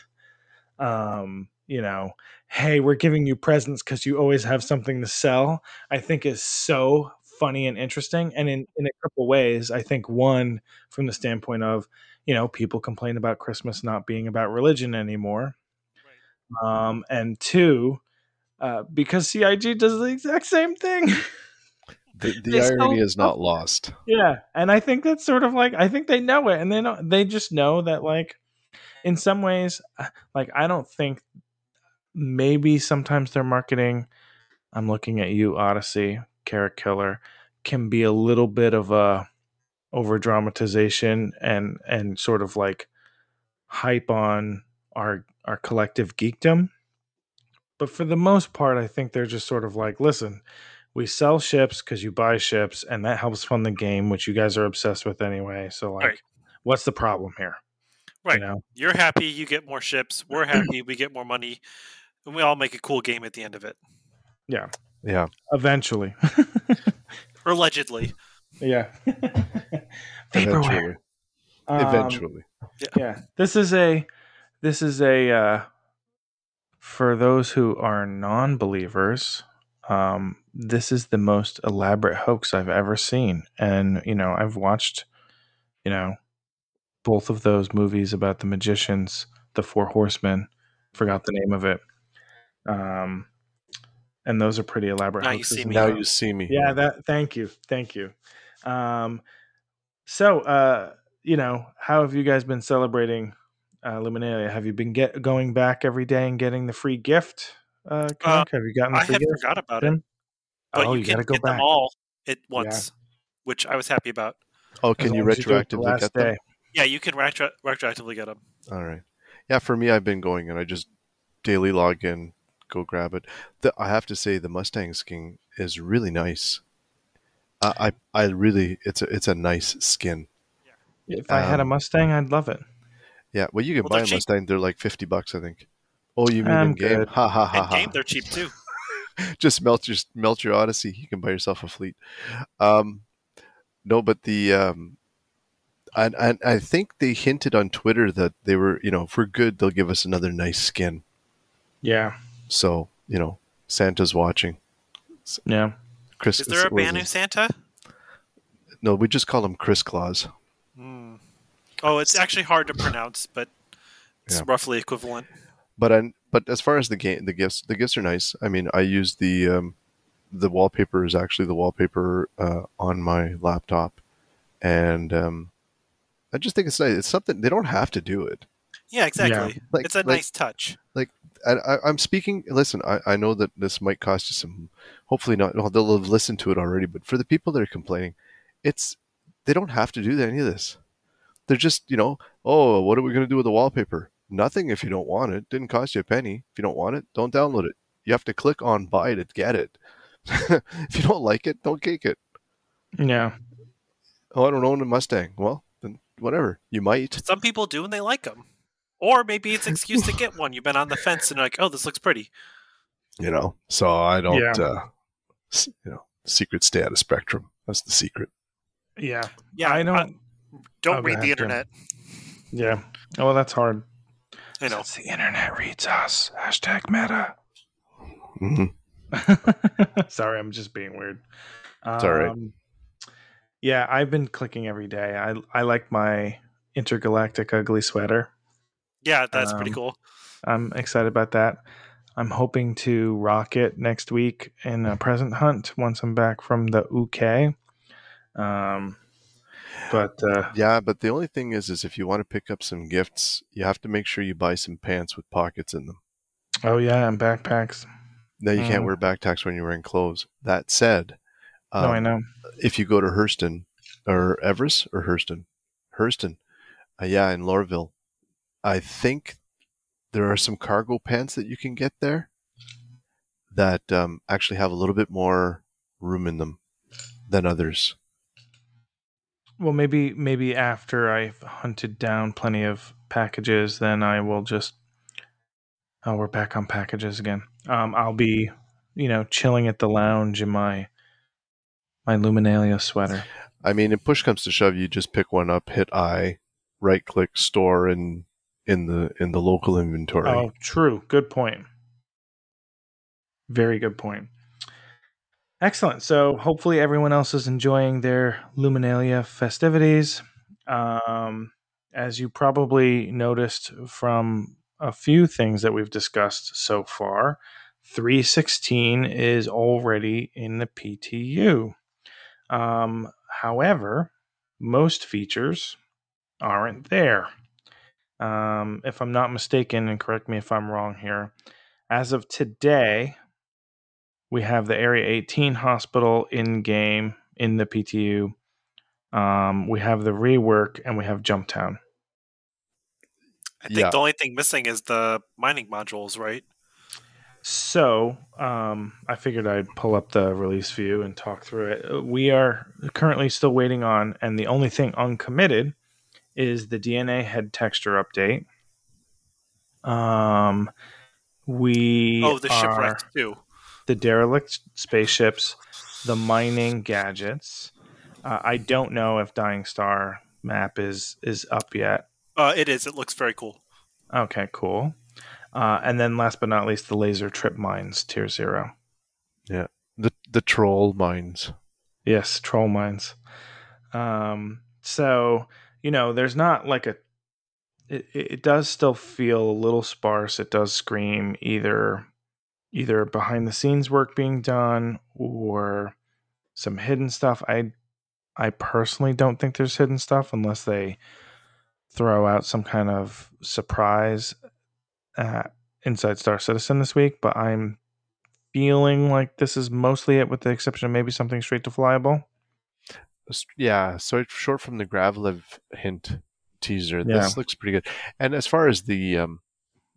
um, you know, hey, we're giving you presents because you always have something to sell, I think is so funny and interesting. And in, in a couple ways, I think one, from the standpoint of, you know, people complain about Christmas not being about religion anymore. Um, and two, uh, because CIG does the exact same thing. The, [LAUGHS] the irony is not lost. yeah, and I think that's sort of like I think they know it, and they know they just know that like in some ways, uh, like I don't think maybe sometimes their marketing. I'm looking at you, Odyssey, Carrack Killer, can be a little bit of a over dramatization and and sort of like hype on our our collective geekdom. But for the most part, I think they're just sort of like, listen, we sell ships because you buy ships, and that helps fund the game, which you guys are obsessed with anyway. So, like, Right. what's the problem here? Right. You know? You're happy, you get more ships. We're happy, we get more money, and we all make a cool game at the end of it. Yeah. Yeah. Eventually. [LAUGHS] Allegedly. yeah. [LAUGHS] Vaporware. Eventually. Um, Eventually. yeah this is a this is a uh for those who are non-believers um this is the most elaborate hoax i've ever seen and you know i've watched you know both of those movies about the magicians the four horsemen forgot the name of it um and those are pretty elaborate Now You See Me. Now you see me. yeah that thank you thank you um So, uh, you know, how have you guys been celebrating uh, Luminalia? Have you been get going back every day and getting the free gift? Uh, Uh, have you gotten the I free had gift? forgot about it, but oh, you, you, can gotta go get back. them all at once, which I was happy about. Oh, can you long as the retroactively last get them? day. Yeah, you can retro- retroactively get them. All right. Yeah, for me, I've been going and I just daily log in, go grab it. The, I have to say, the Mustang skin is really nice. I, I, I really, it's a, it's a nice skin. If I had a Um, Mustang, I'd love it. Yeah, well, you can Well, buy they're a cheap. Mustang. They're like fifty bucks, I think. Oh, you mean I'm in game? good. Ha ha ha And game, they're cheap too. [LAUGHS] Just melt your melt your Odyssey. You can buy yourself a fleet. Um, no, but the um, and, and I think they hinted on Twitter that they were, you know, if we're good, they'll give us another nice skin. Yeah, So you know, Santa's watching. yeah. Chris, Is there a what is Banu? Santa? No, we just call him Chris Claus. Hmm. Oh, it's actually hard to pronounce, but it's Yeah. roughly equivalent. But I, but as far as the game, the gifts, the gifts are nice. I mean, I use the um, the wallpaper is actually the wallpaper uh, on my laptop, and um, I just think it's nice. It's something they don't have to do it. Yeah, exactly. Like- it's a like- nice touch. Like I, I, I'm speaking. Listen, I, I know that this might cost you some. Hopefully not. Well, they'll have listened to it already. But for the people that are complaining, it's they don't have to do any of this. They're just you know, oh, what are we going to do with the wallpaper? Nothing if you don't want it. Didn't cost you a penny. If you don't want it, don't download it. You have to click on buy to get it. [LAUGHS] if you don't like it, don't take it. Yeah. Oh, I don't own a Mustang. Well, then whatever. You might. Some people do and they like them. Or maybe it's an excuse to get one. You've been on the fence and you're like, oh, this looks pretty. You know. So I don't. Yeah. Uh, you know, secret stay out of Spectrum. That's the secret. Yeah. Yeah, I don't. uh, don't Oh, go read the Jim. internet. yeah. Oh, well, that's hard. I know. Since the internet reads us. Hashtag meta. hmm [LAUGHS] Sorry, I'm just being weird. It's all right. Yeah, I've been clicking every day. I I like my intergalactic ugly sweater. Yeah, that's pretty Um, cool. I'm excited about that. I'm hoping to rock it next week in a present hunt once I'm back from the UK. Um, but uh, Yeah, but the only thing is, is if you want to pick up some gifts, you have to make sure you buy some pants with pockets in them. oh yeah, and backpacks. Now you can't Mm. wear backpacks when you're wearing clothes. That said, um, no, I know. if you go to Hurston or Everest or Hurston, Hurston, uh, yeah, in Lorville, I think there are some cargo pants that you can get there that um, actually have a little bit more room in them than others. Well, maybe maybe after I've hunted down plenty of packages, then I will just. Oh, we're back on packages again. Um, I'll be, you know, chilling at the lounge in my my Luminalia sweater. I mean, if push comes to shove, you just pick one up, hit I, right click, store in in the in the local inventory. Oh, true. Good point. Very good point. Excellent. So hopefully everyone else is enjoying their Luminalia festivities. Um, as you probably noticed from a few things that we've discussed so far, 316 is already in the PTU. Um, however, most features aren't there. Um, if I'm not mistaken, and correct me if I'm wrong here, as of today, we have the Area 18 hospital in game in the PTU. Um, we have the rework and we have Jumptown. I think yeah. the only thing missing is the mining modules, right? So um, I figured I'd pull up the release view and talk through it. We are currently still waiting on, and the only thing uncommitted is the DNA head texture update. Um, we Oh, the shipwrecks too. the derelict spaceships, the mining gadgets. Uh, I don't know if Dying Star map is is up yet. Uh, it is. It looks very cool. Okay, cool. Uh, and then last but not least, the laser trip mines tier zero. Yeah. The the troll mines. Yes, troll mines. Um, so you know, there's not like a. It, it it does still feel a little sparse. It does scream either, either behind the scenes work being done or some hidden stuff. I, I personally don't think there's hidden stuff unless they throw out some kind of surprise at Inside Star Citizen this week. But I'm feeling like this is mostly it, with the exception of maybe something straight to flyable. Yeah, so it's short from the Gravlev hint teaser. Yeah. This looks pretty good. And as far as the um,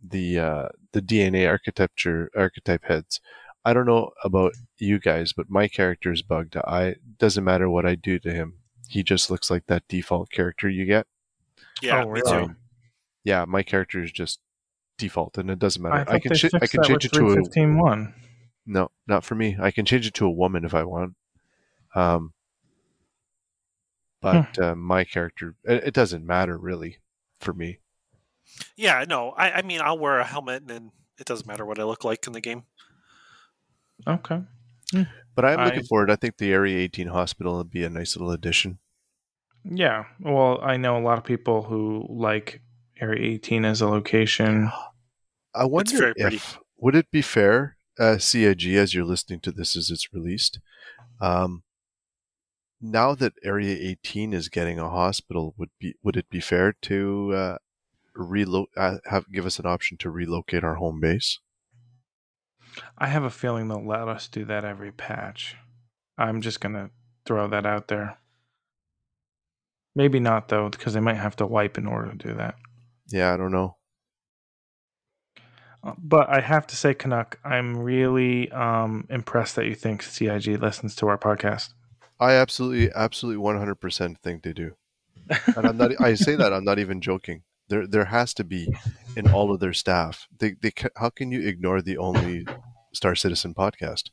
the uh, the DNA architecture archetype heads, I don't know about you guys, but my character is bugged. I doesn't matter what I do to him, he just looks like that default character you get. Yeah, Oh, me really? too. Yeah, my character is just default, and it doesn't matter. thought I, can they I can change it to a 315.1. no, not for me. I can change it to a woman if I want. Um, but uh, my character, it, it doesn't matter really for me. Yeah, no, I, I mean, I'll wear a helmet, and it doesn't matter what I look like in the game. Okay. But I'm I- looking forward. I think the Area 18 hospital would be a nice little addition. Yeah. Well, I know a lot of people who like Area 18 as a location. [GASPS] [GASPS] I wonder very if would it be fair, uh, CIG, as you're listening to this as it's released, um, now that Area 18 is getting a hospital, would be would it be fair to uh, relo- uh, have give us an option to relocate our home base? I have a feeling they'll let us do that every patch. I'm just going to throw that out there. Maybe not, though, because they might have to wipe in order to do that. Yeah, I don't know. But I have to say, Canuck, I'm really um, impressed that you think CIG listens to our podcast. I absolutely, absolutely, 100% think they do. And I'm not. I say that I'm not even joking. There, there has to be in all of their staff. They, they. How can you ignore the only Star Citizen podcast?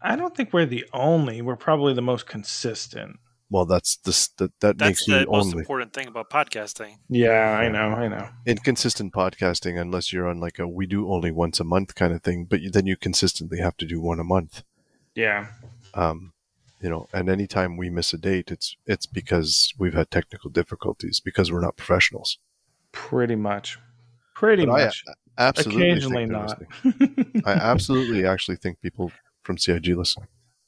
I don't think we're the only. We're probably the most consistent. Well, that's this. That, that That's makes the you most only important thing about podcasting. Yeah, I know, I know. inconsistent podcasting unless you're on like a we do only once a month kind of thing. But you, then you consistently have to do one a month. Yeah. Um, you know, and anytime we miss a date, it's it's because we've had technical difficulties because we're not professionals. Pretty much. Pretty But I- much. Absolutely, Occasionally not. I absolutely [LAUGHS] actually think people from CIG listen.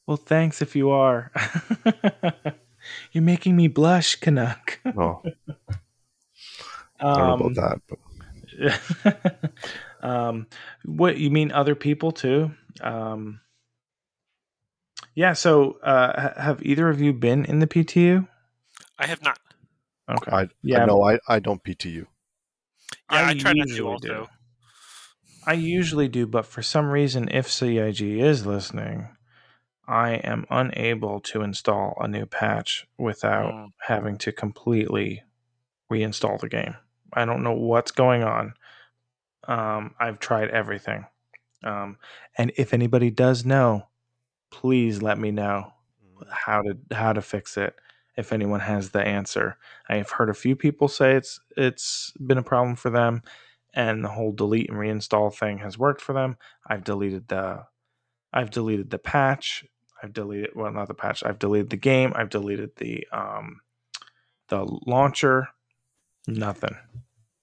well, thanks if you are. [LAUGHS] You're making me blush, Canuck. Oh, [LAUGHS] I don't know Um, about that, but [LAUGHS] um, what you mean? Other people too? Um, yeah. So, uh, have either of you been in the PTU? I have not. Okay. I, yeah. I know I, I don't PTU. Yeah, I I, try not to usually also. do. I usually do, but for some reason, if CIG is listening, I am unable to install a new patch without Mm. having to completely reinstall the game. I don't know what's going on. Um, I've tried everything. Um, and if anybody does know, please let me know how to how to fix it. If anyone has the answer, I have heard a few people say it's it's been a problem for them, and the whole delete and reinstall thing has worked for them. I've deleted the I've deleted the patch. I've deleted well not the patch. I've deleted the game. I've deleted the um the launcher. Nothing.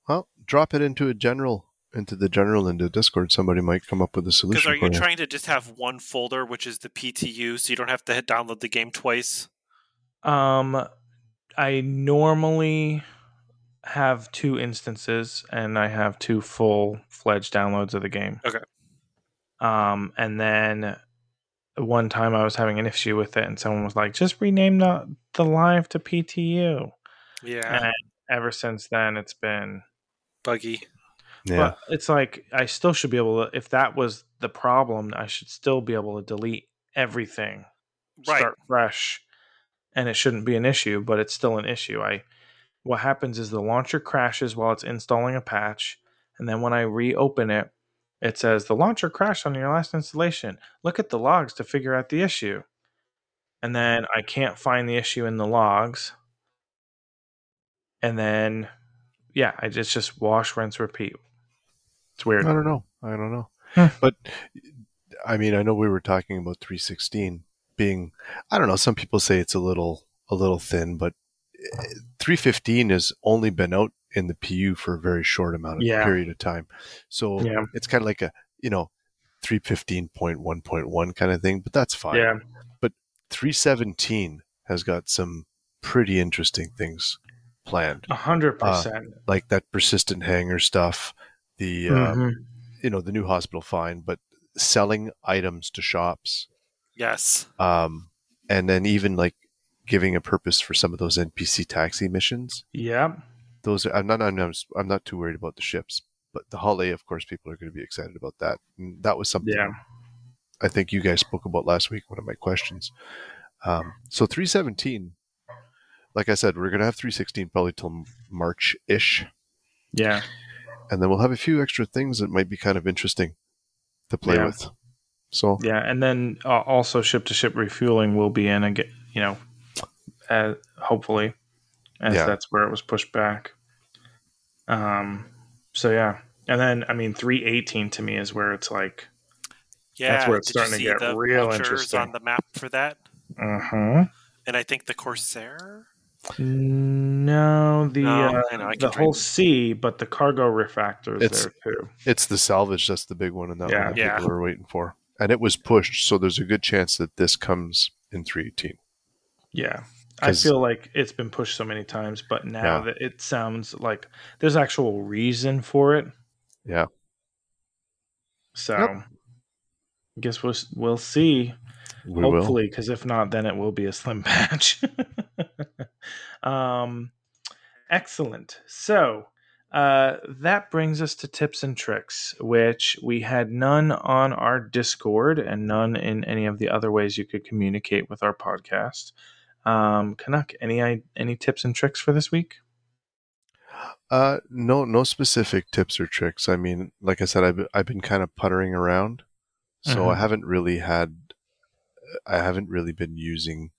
Well, drop it into a general, into the general, into Discord. Somebody might come up with a solution. Because solution are you you. trying to just have one folder, which is the PTU, so you don't have to hit download the game twice? Um, I normally have two instances, and I have two full fledged downloads of the game. Okay. Um, and then one time I was having an issue with it, and someone was like, "Just rename the the live to PTU." Yeah, And ever since then, it's been. buggy. yeah, But it's like I still should be able to. If that was the problem, I should still be able to delete everything Right. start fresh and it shouldn't be an issue but it's still an issue i what happens is the launcher crashes while it's installing a patch and then when i reopen it it says the launcher crashed on your last installation look at the logs to figure out the issue and then i can't find the issue in the logs and then yeah i just just wash rinse repeat it's weird I don't know. I don't know. Hmm. But I mean, I know we were talking about 316 being. I don't know. Some people say it's a little a little thin, but eh, 315 has only been out in the PU for a very short amount of Yeah. period of time. So Yeah. it's kind of like a you know 315.1.1 kind of thing. But that's fine. yeah But 317 has got some pretty interesting things planned. A hundred percent. Like that persistent hanger stuff, the uh, Mhm. you know the new hospital fine, but selling items to shops, Yes. um, and then even like giving a purpose for some of those NPC taxi missions. Yeah. Those are, I'm not I'm not, I'm not too worried about the ships, but the Holly, of course, people are going to be excited about that. And that was something Yeah. I think you guys spoke about last week. One of my questions. Um, so 317, like I said, we're going to have 316 probably till March ish, Yeah. and then we'll have a few extra things that might be kind of interesting to play Yeah. with. So Yeah, and then uh, also ship to ship refueling will be in again. You know, uh, hopefully, as Yeah. that's where it was pushed back. Um. So yeah, and then I mean, three eighteen to me is where it's like, Yeah. That's where it's starting to get the real interesting. on the map for that? uh huh. And I think the Corsair. No, the No, uh, I know, I the whole trying- C, but the cargo refactor is It's- there too. it's the salvage that's the big one, and that Yeah. one that Yeah. people are waiting for. And it was pushed, so there's a good chance that this comes in 318. Yeah. I 'Cause- feel like it's been pushed so many times, but now Yeah. that it sounds like there's actual reason for it. Yeah. So Yep. I guess we'll we'll see. We will. hopefully, because if not, then it will be a slim [LAUGHS] patch. um, excellent. So uh, that brings us to tips and tricks, which we had none on our Discord and none in any of the other ways you could communicate with our podcast. Um, Canuck, any any tips and tricks for this week? Uh, no, no specific tips or tricks. I mean, like I said, I've been- I've been kind of puttering around, so I Mhm. haven't really had, I haven't really been using,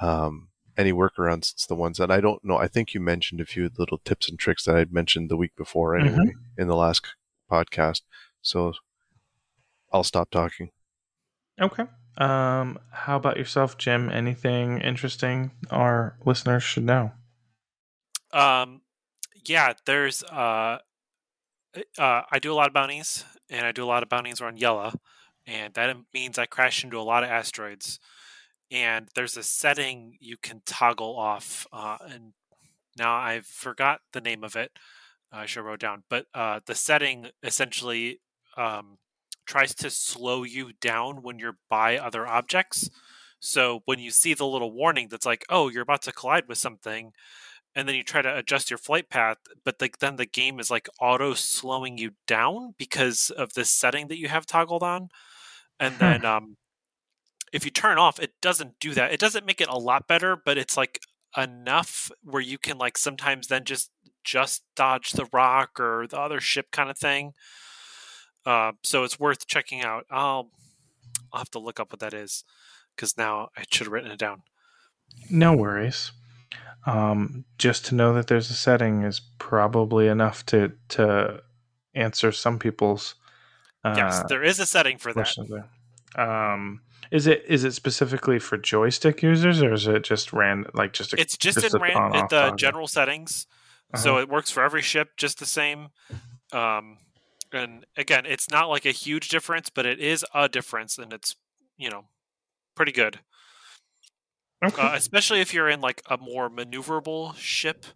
um, any workarounds since the ones that I don't know. I think you mentioned a few little tips and tricks that I'd mentioned the week before anyway in the last podcast. So I'll stop talking. Okay. Um, how about yourself, Jim? Anything interesting our listeners should know? Um, yeah, there's uh, uh, I do a lot of bounties, and I do a lot of bounties around Yela, and that means I crash into a lot of asteroids. And there's a setting you can toggle off, uh, and now I forgot the name of it. I should wrote down, but uh, the setting essentially um, tries to slow you down when you're by other objects. So when you see the little warning that's like, "Oh, you're about to collide with something," and then you try to adjust your flight path, but like then the game is like auto slowing you down because of this setting that you have toggled on. And Hmm. then um if you turn off, it doesn't do that. It doesn't make it a lot better, but it's like enough where you can like sometimes then just just dodge the rock or the other ship kind of thing. Uh, so it's worth checking out. I'll I'll have to look up what that is because now I should have written it down. No worries. Um, just to know that there's a setting is probably enough to to answer some people's uh, yes, there is a setting for that. Um, is it is it specifically for joystick users or is it just random like just a, It's just, just in ran- the general settings, Uh-huh. so it works for every ship just the same. Um, and again, it's not like a huge difference, but it is a difference, and it's you know pretty good. okay. Uh, especially if you're in like a more maneuverable ship,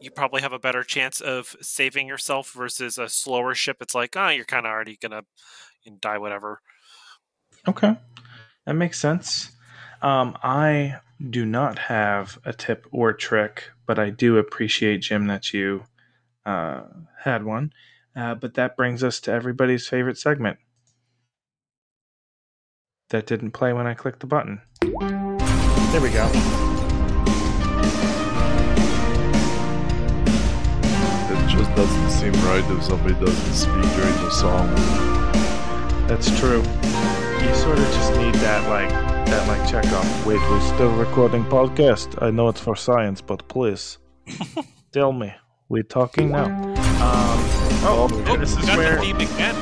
you probably have a better chance of saving yourself versus a slower ship. It's like, oh, you're kind of already gonna you know, die, whatever. Okay, that makes sense. Um, I do not have a tip or trick, but I do appreciate Jim that you uh, had one. Uh, but that brings us to everybody's favorite segment. That didn't play when I clicked the button. There we go. It just doesn't seem right if somebody doesn't speak during the song. That's true. You sort of just need that like that like check off. Wait, we're still recording podcast. I know it's for science, but please [LAUGHS] tell me, we're talking now. Um, oh, Oh, this is got where the theme again.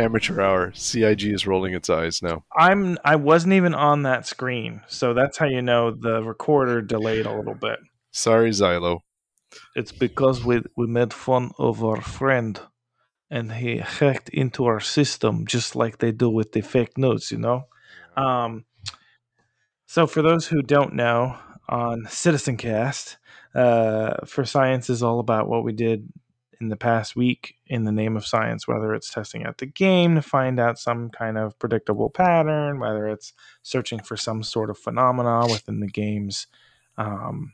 Amateur hour. CIG is rolling its eyes now. I'm. I wasn't even on that screen, so that's how you know the recorder delayed a little bit. Sorry, Xylo. It's because we we made fun of our friend, and he hacked into our system just like they do with the fake news, you know. Um, So, for those who don't know, on Citizen Cast, uh, for science is all about what we did in the past week in the name of science, whether it's testing out the game to find out some kind of predictable pattern, whether it's searching for some sort of phenomena within the game's um,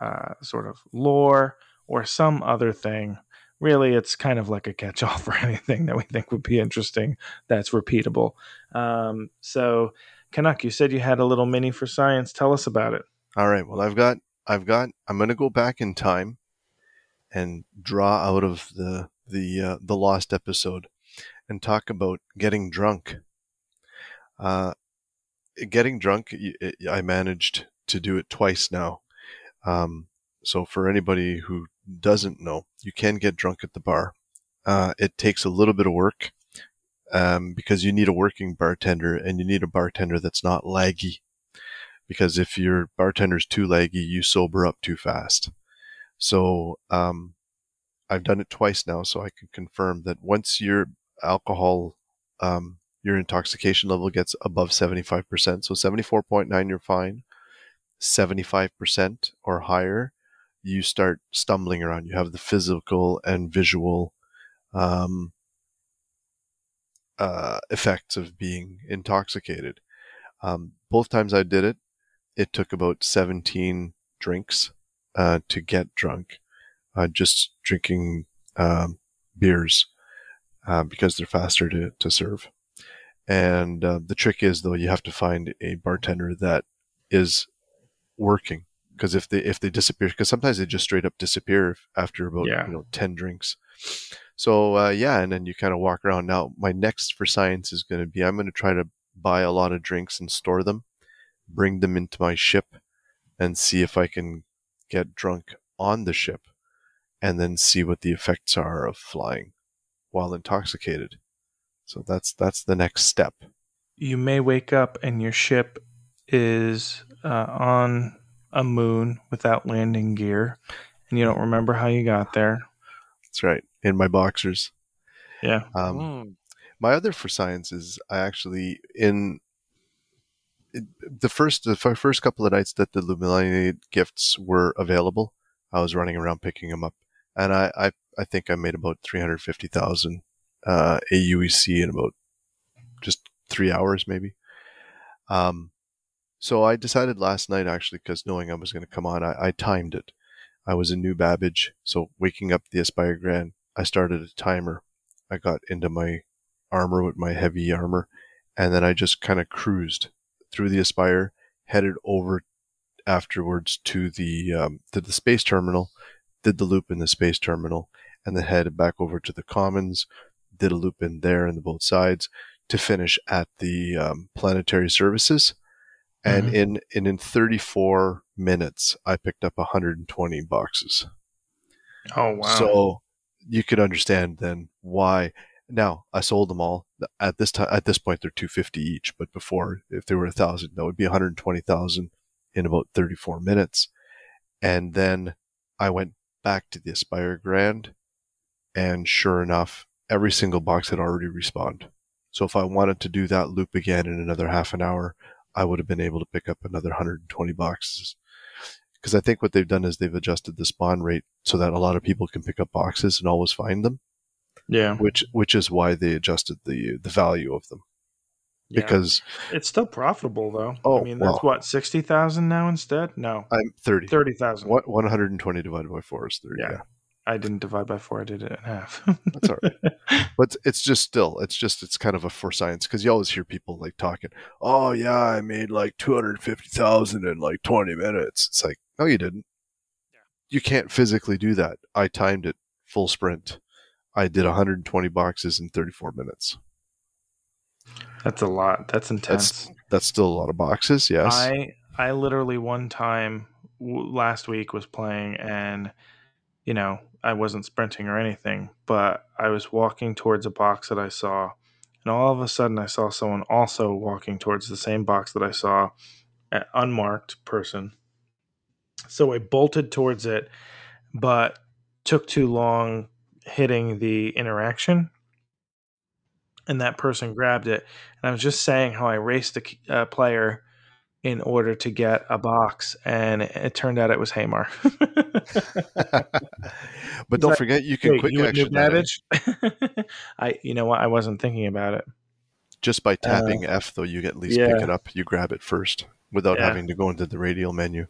uh, sort of lore or some other thing. Really, it's kind of like a catch all [LAUGHS] for anything that we think would be interesting that's repeatable. Um, so, Canuck, you said you had a little mini for science. Tell us about it. All right. Well, I've got, I've got, I'm going to go back in time and draw out of the the uh, the lost episode and talk about getting drunk. Uh, getting drunk, I managed to do it twice now. Um, so for anybody who doesn't know, you can get drunk at the bar. Uh, it takes a little bit of work um, because you need a working bartender and you need a bartender that's not laggy. Because if your bartender's too laggy, you sober up too fast. So um, I've done it twice now, so I can confirm that once your alcohol, um, your intoxication level gets above 75%, so 74.9, you're fine. 75% or higher, you start stumbling around. You have the physical and visual um, uh, effects of being intoxicated. Um, both times I did it, it took about 17 drinks uh, to get drunk. Uh, just drinking um, beers uh, because they're faster to, to serve. And uh, the trick is, though, you have to find a bartender that is working because if they if they disappear, because sometimes they just straight up disappear after about yeah. you know ten drinks. So uh, yeah, and then you kind of walk around. Now my next for science is going to be I'm going to try to buy a lot of drinks and store them, bring them into my ship, and see if I can get drunk on the ship, and then see what the effects are of flying while intoxicated. So that's that's the next step. You may wake up and your ship is uh, on a moon without landing gear, and you don't remember how you got there. That's right, in my boxers. Yeah. Um, mm. My other for science is I actually in the first the first couple of nights that the Lumilani gifts were available, I was running around picking them up, and I I, I think I made about three hundred fifty thousand uh, AUEC in about just three hours maybe. Um, so I decided last night, actually, because knowing I was going to come on, I, I, timed it. I was a new Babbage, so waking up the Aspire Grand, I started a timer. I got into my armor with my heavy armor, and then I just kind of cruised through the Aspire, headed over afterwards to the um, to the space terminal, did the loop in the space terminal, and then headed back over to the Commons, did a loop in there in the both sides to finish at the um, planetary services. And mm-hmm. in and in 34 minutes i picked up 120 boxes. Oh wow. So you could understand then why now i sold them all at this time at this point they're 250 each but before if they were a thousand that would be 120000 in about 34 minutes and then i went back to the aspire grand and sure enough every single box had already respawned so if i wanted to do that loop again in another half an hour I would have been able to pick up another 120 boxes. Because I think what they've done is they've adjusted the spawn rate so that a lot of people can pick up boxes and always find them. Yeah. Which which is why they adjusted the the value of them. Yeah. Because it's still profitable though. Oh, I mean that's well, what sixty thousand now instead. No, I'm thirty. Thirty thousand. What one hundred and twenty divided by four is thirty. Yeah. yeah. I didn't divide by four. I did it in half. [LAUGHS] That's all right. [LAUGHS] But it's just still, it's just, it's kind of a for science because you always hear people like talking, oh, yeah, I made like 250,000 in like 20 minutes. It's like, no, you didn't. Yeah. You can't physically do that. I timed it full sprint. I did 120 boxes in 34 minutes. That's a lot. That's intense. That's, that's still a lot of boxes. Yes. I, I literally one time w- last week was playing and, you know, I wasn't sprinting or anything, but I was walking towards a box that I saw, and all of a sudden I saw someone also walking towards the same box that I saw, an unmarked person. So I bolted towards it, but took too long hitting the interaction, and that person grabbed it. And I was just saying how I raced the uh, player in order to get a box, and it turned out it was Ramar. [LAUGHS] [LAUGHS] but don't like, forget, you can quick you action adage? [LAUGHS] I, you know what? I wasn't thinking about it. just by tapping F. Though you at least yeah. pick it up, you grab it first without Yeah. having to go into the radial menu.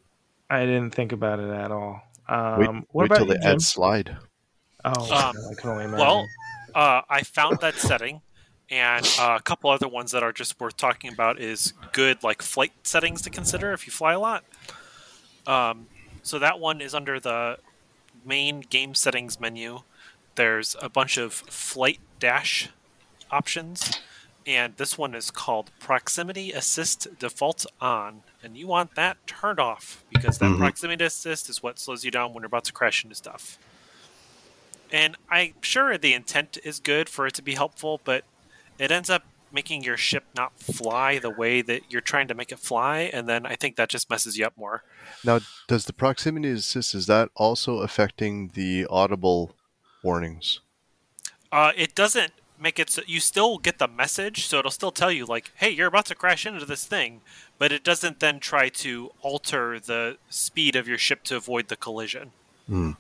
I didn't think about it at all. Um, Wait, what wait about till they add slide. Oh, Um, I can only imagine. Well, uh, I found that setting, and uh, a couple other ones that are just worth talking about is good like flight settings to consider if you fly a lot. Um, so that one is under the main game settings menu. There's a bunch of flight dash options, and this one is called proximity assist default on, and you want that turned off because that Mhm. proximity assist is what slows you down when you're about to crash into stuff. And I'm sure the intent is good for it to be helpful, but it ends up making your ship not fly the way that you're trying to make it fly, and then I think that just messes you up more. Now, does the proximity assist is that also affecting the audible warnings? Uh, it doesn't make it so you still get the message, so it'll still tell you like, "Hey, you're about to crash into this thing," but it doesn't then try to alter the speed of your ship to avoid the collision. Hmm.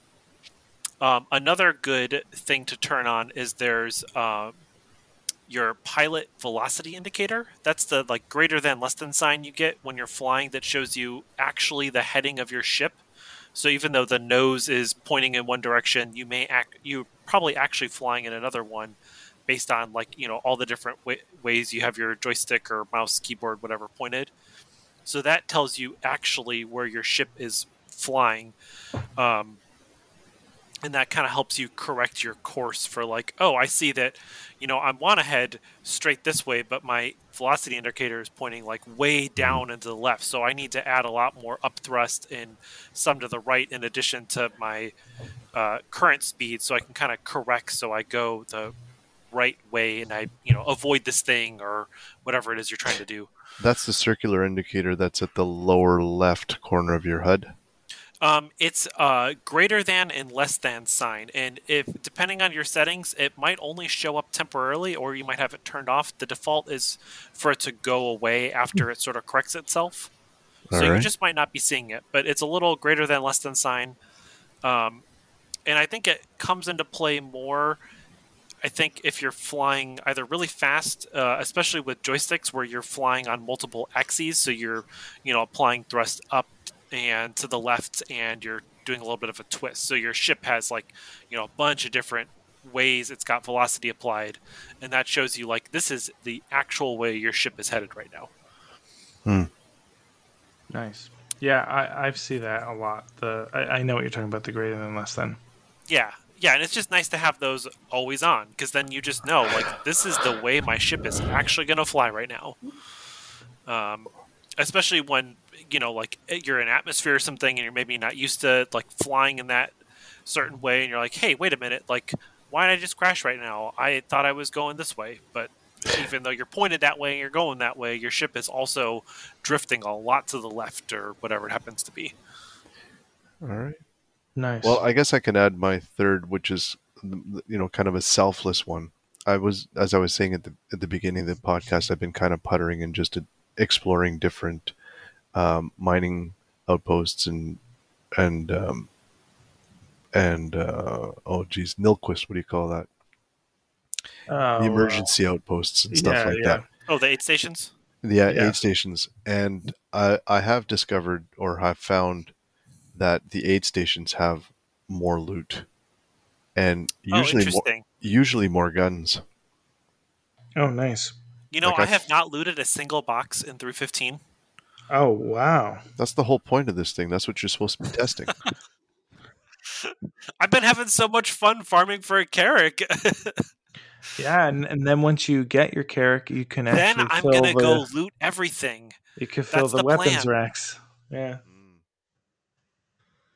Um, another good thing to turn on is there's uh, your pilot velocity indicator. That's the like greater than less than sign you get when you're flying that shows you actually the heading of your ship. So even though the nose is pointing in one direction, you may act you probably actually flying in another one based on like you know all the different wa- ways you have your joystick or mouse keyboard whatever pointed. So that tells you actually where your ship is flying. Um, and that kind of helps you correct your course for like oh i see that you know i want to head straight this way but my velocity indicator is pointing like way down into the left so i need to add a lot more up thrust and some to the right in addition to my uh, current speed so i can kind of correct so i go the right way and i you know avoid this thing or whatever it is you're trying to do That's the circular indicator that's at the lower left corner of your HUD. Um, it's uh, greater than and less than sign, and if depending on your settings, it might only show up temporarily, or you might have it turned off. The default is for it to go away after it sort of corrects itself, so you just might not be seeing it. But it's a little greater than less than sign, um, and I think it comes into play more. I think if you're flying either really fast, uh, especially with joysticks, where you're flying on multiple axes, so you're, you know, applying thrust up and to the left, and you're doing a little bit of a twist. So your ship has like, you know, a bunch of different ways it's got velocity applied, and that shows you like this is the actual way your ship is headed right now. Hmm. nice. Yeah, I, I see that a lot. The I, I know what you're talking about. The greater than less than. Yeah, yeah, and it's just nice to have those always on because then you just know like this is the way my ship is actually going to fly right now. Um, especially when you know like eh, you're in atmosphere or something and you're maybe not used to like flying in that certain way, and you're like, hey, wait a minute, like why did I just crash right now? I thought I was going this way, but even though you're pointed that way and you're going that way, your ship is also drifting a lot to the left or whatever it happens to be. All right. Nice. Well, I guess I can add my third, which is you know kind of a selfless one. I was, as I was saying at the at the beginning of the podcast, I've been kind of puttering and just exploring different um, mining outposts and and um, and uh, oh geez, Nilquist. What do you call that? Oh, the emergency outposts and stuff yeah, like yeah. that. Oh, the eight stations. Yeah, Yeah. aid stations, and I I have discovered or have found that the aid stations have more loot, and Oh, usually more usually more guns. Oh, nice. You know, Like I I- have not looted a single box in through 15. Oh, wow. That's the whole point of this thing. That's what you're supposed to be testing. [LAUGHS] I've been having so much fun farming for a Carrack. [LAUGHS] Yeah, and, and then once you get your Carrack, you can then actually I'm gonna the, go loot everything. You can fill That's the, the weapons racks. Yeah.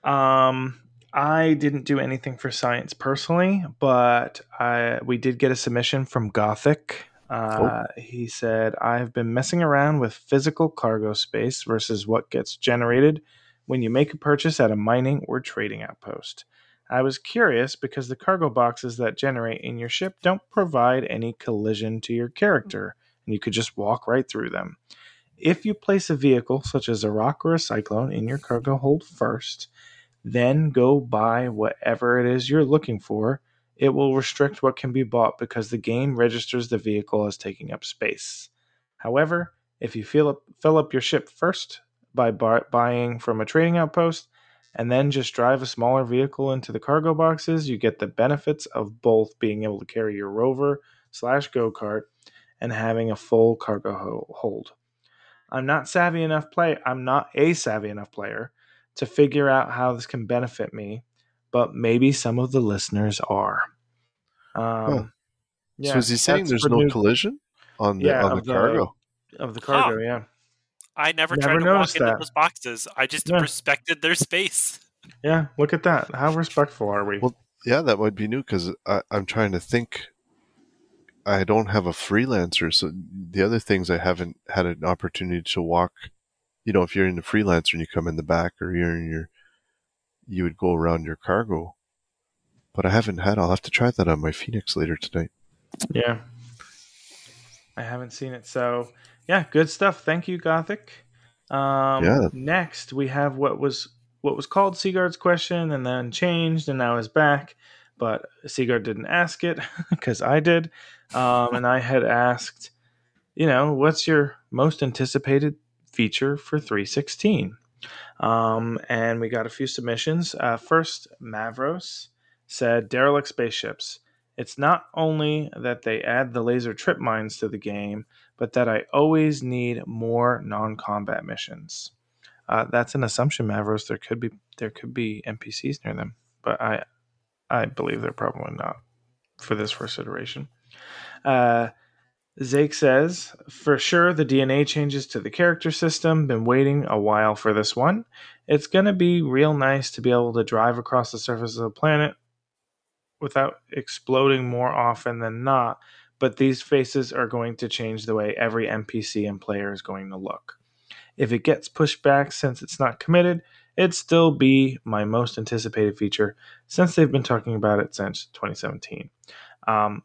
Um, I didn't do anything for science personally, but I we did get a submission from Gothic. Uh, He said, "I've been messing around with physical cargo space versus what gets generated when you make a purchase at a mining or trading outpost. I was curious because the cargo boxes that generate in your ship don't provide any collision to your character, and you could just walk right through them." if you place a vehicle, such as a ROC or a cyclone, in your cargo hold first, then go buy whatever it is you're looking for, it will restrict what can be bought because the game registers the vehicle as taking up space. However, if you fill up, fill up your ship first by bar- buying from a trading outpost, and then just drive a smaller vehicle into the cargo boxes, you get the benefits of both being able to carry your rover slash go kart and having a full cargo hold. I'm not savvy enough play. I'm not a savvy enough player to figure out how this can benefit me, but maybe some of the listeners are. Um, huh. yeah, so is he saying there's no new, collision on the yeah, on the cargo of the cargo? Huh. Yeah. I never, never tried to walk that. into those boxes. I just yeah. respected their space. Yeah, look at that. How respectful are we? Well, yeah, that might be new because I'm trying to think. I don't have a freelancer, so the other things I haven't had an opportunity to walk. You know, if you're in the freelancer and you come in the back, or you're in your, you would go around your cargo. But I haven't had. I'll have to try that on my Phoenix later tonight. Yeah, I haven't seen it. So yeah, good stuff. Thank you, Gothic. Um, yeah. Next, we have what was what was called Sigard's question, and then changed, and now is back. But Seagard didn't ask it [LAUGHS] because I did, um, and I had asked, you know, what's your most anticipated feature for 316? Um, and we got a few submissions. Uh, first, Mavros said derelict spaceships. It's not only that they add the laser trip mines to the game, but that I always need more non-combat missions. Uh, that's an assumption, Mavros. There could be there could be NPCs near them, but I I believe they're probably not for this first iteration. Uh, Zake says, for sure, the DNA changes to the character system. Been waiting a while for this one. It's going to be real nice to be able to drive across the surface of the planet without exploding more often than not, but these faces are going to change the way every NPC and player is going to look. If it gets pushed back since it's not committed, it'd still be my most anticipated feature since they've been talking about it since 2017. Um,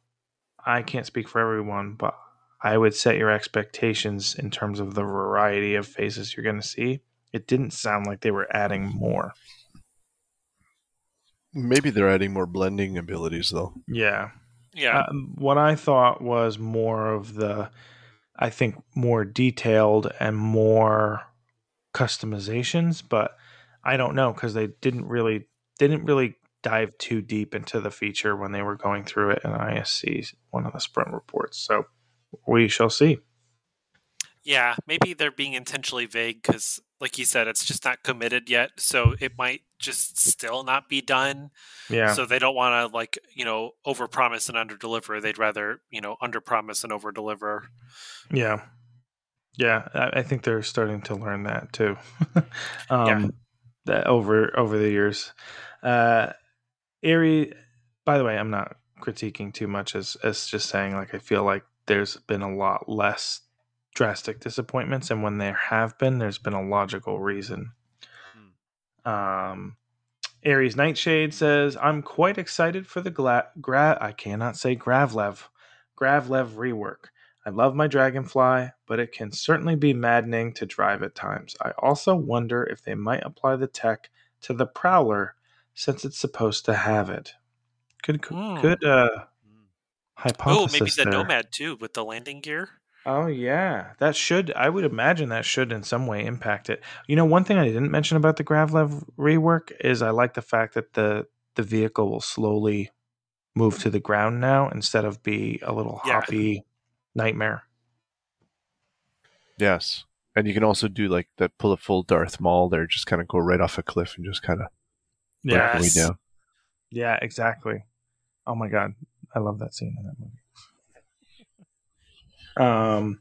I can't speak for everyone, but I would set your expectations in terms of the variety of faces you're going to see. It didn't sound like they were adding more. Maybe they're adding more blending abilities, though. Yeah. Yeah. Uh, what I thought was more of the, I think, more detailed and more customizations, but I don't know because they didn't really didn't really dive too deep into the feature when they were going through it in ISC, one of the sprint reports. So we shall see. Yeah, maybe they're being intentionally vague because, like you said, it's just not committed yet. So it might just still not be done. Yeah. So they don't want to like you know overpromise and underdeliver. They'd rather you know underpromise and overdeliver. Yeah. Yeah, I, I think they're starting to learn that too. [LAUGHS] um, yeah. That over over the years, uh, Erie. By the way, I'm not critiquing too much as as just saying like I feel like there's been a lot less drastic disappointments, and when there have been, there's been a logical reason. Hmm. Um, Aries Nightshade says, "I'm quite excited for the gla- gra- I cannot say Gravlev, Gravlev rework. I love my Dragonfly, but it can certainly be maddening to drive at times. I also wonder if they might apply the tech to the Prowler, since it's supposed to have it. Good, mm. good uh, hypothesis. Oh, maybe the there. Nomad too with the landing gear." Oh yeah, that should. I would imagine that should in some way impact it. You know, one thing I didn't mention about the Gravlev rework is I like the fact that the the vehicle will slowly move to the ground now instead of be a little yeah. hoppy nightmare. Yes, and you can also do like that. Pull a full Darth Maul there, just kind of go right off a cliff and just kind of yeah we do. Yeah, exactly. Oh my god, I love that scene in that movie. Um,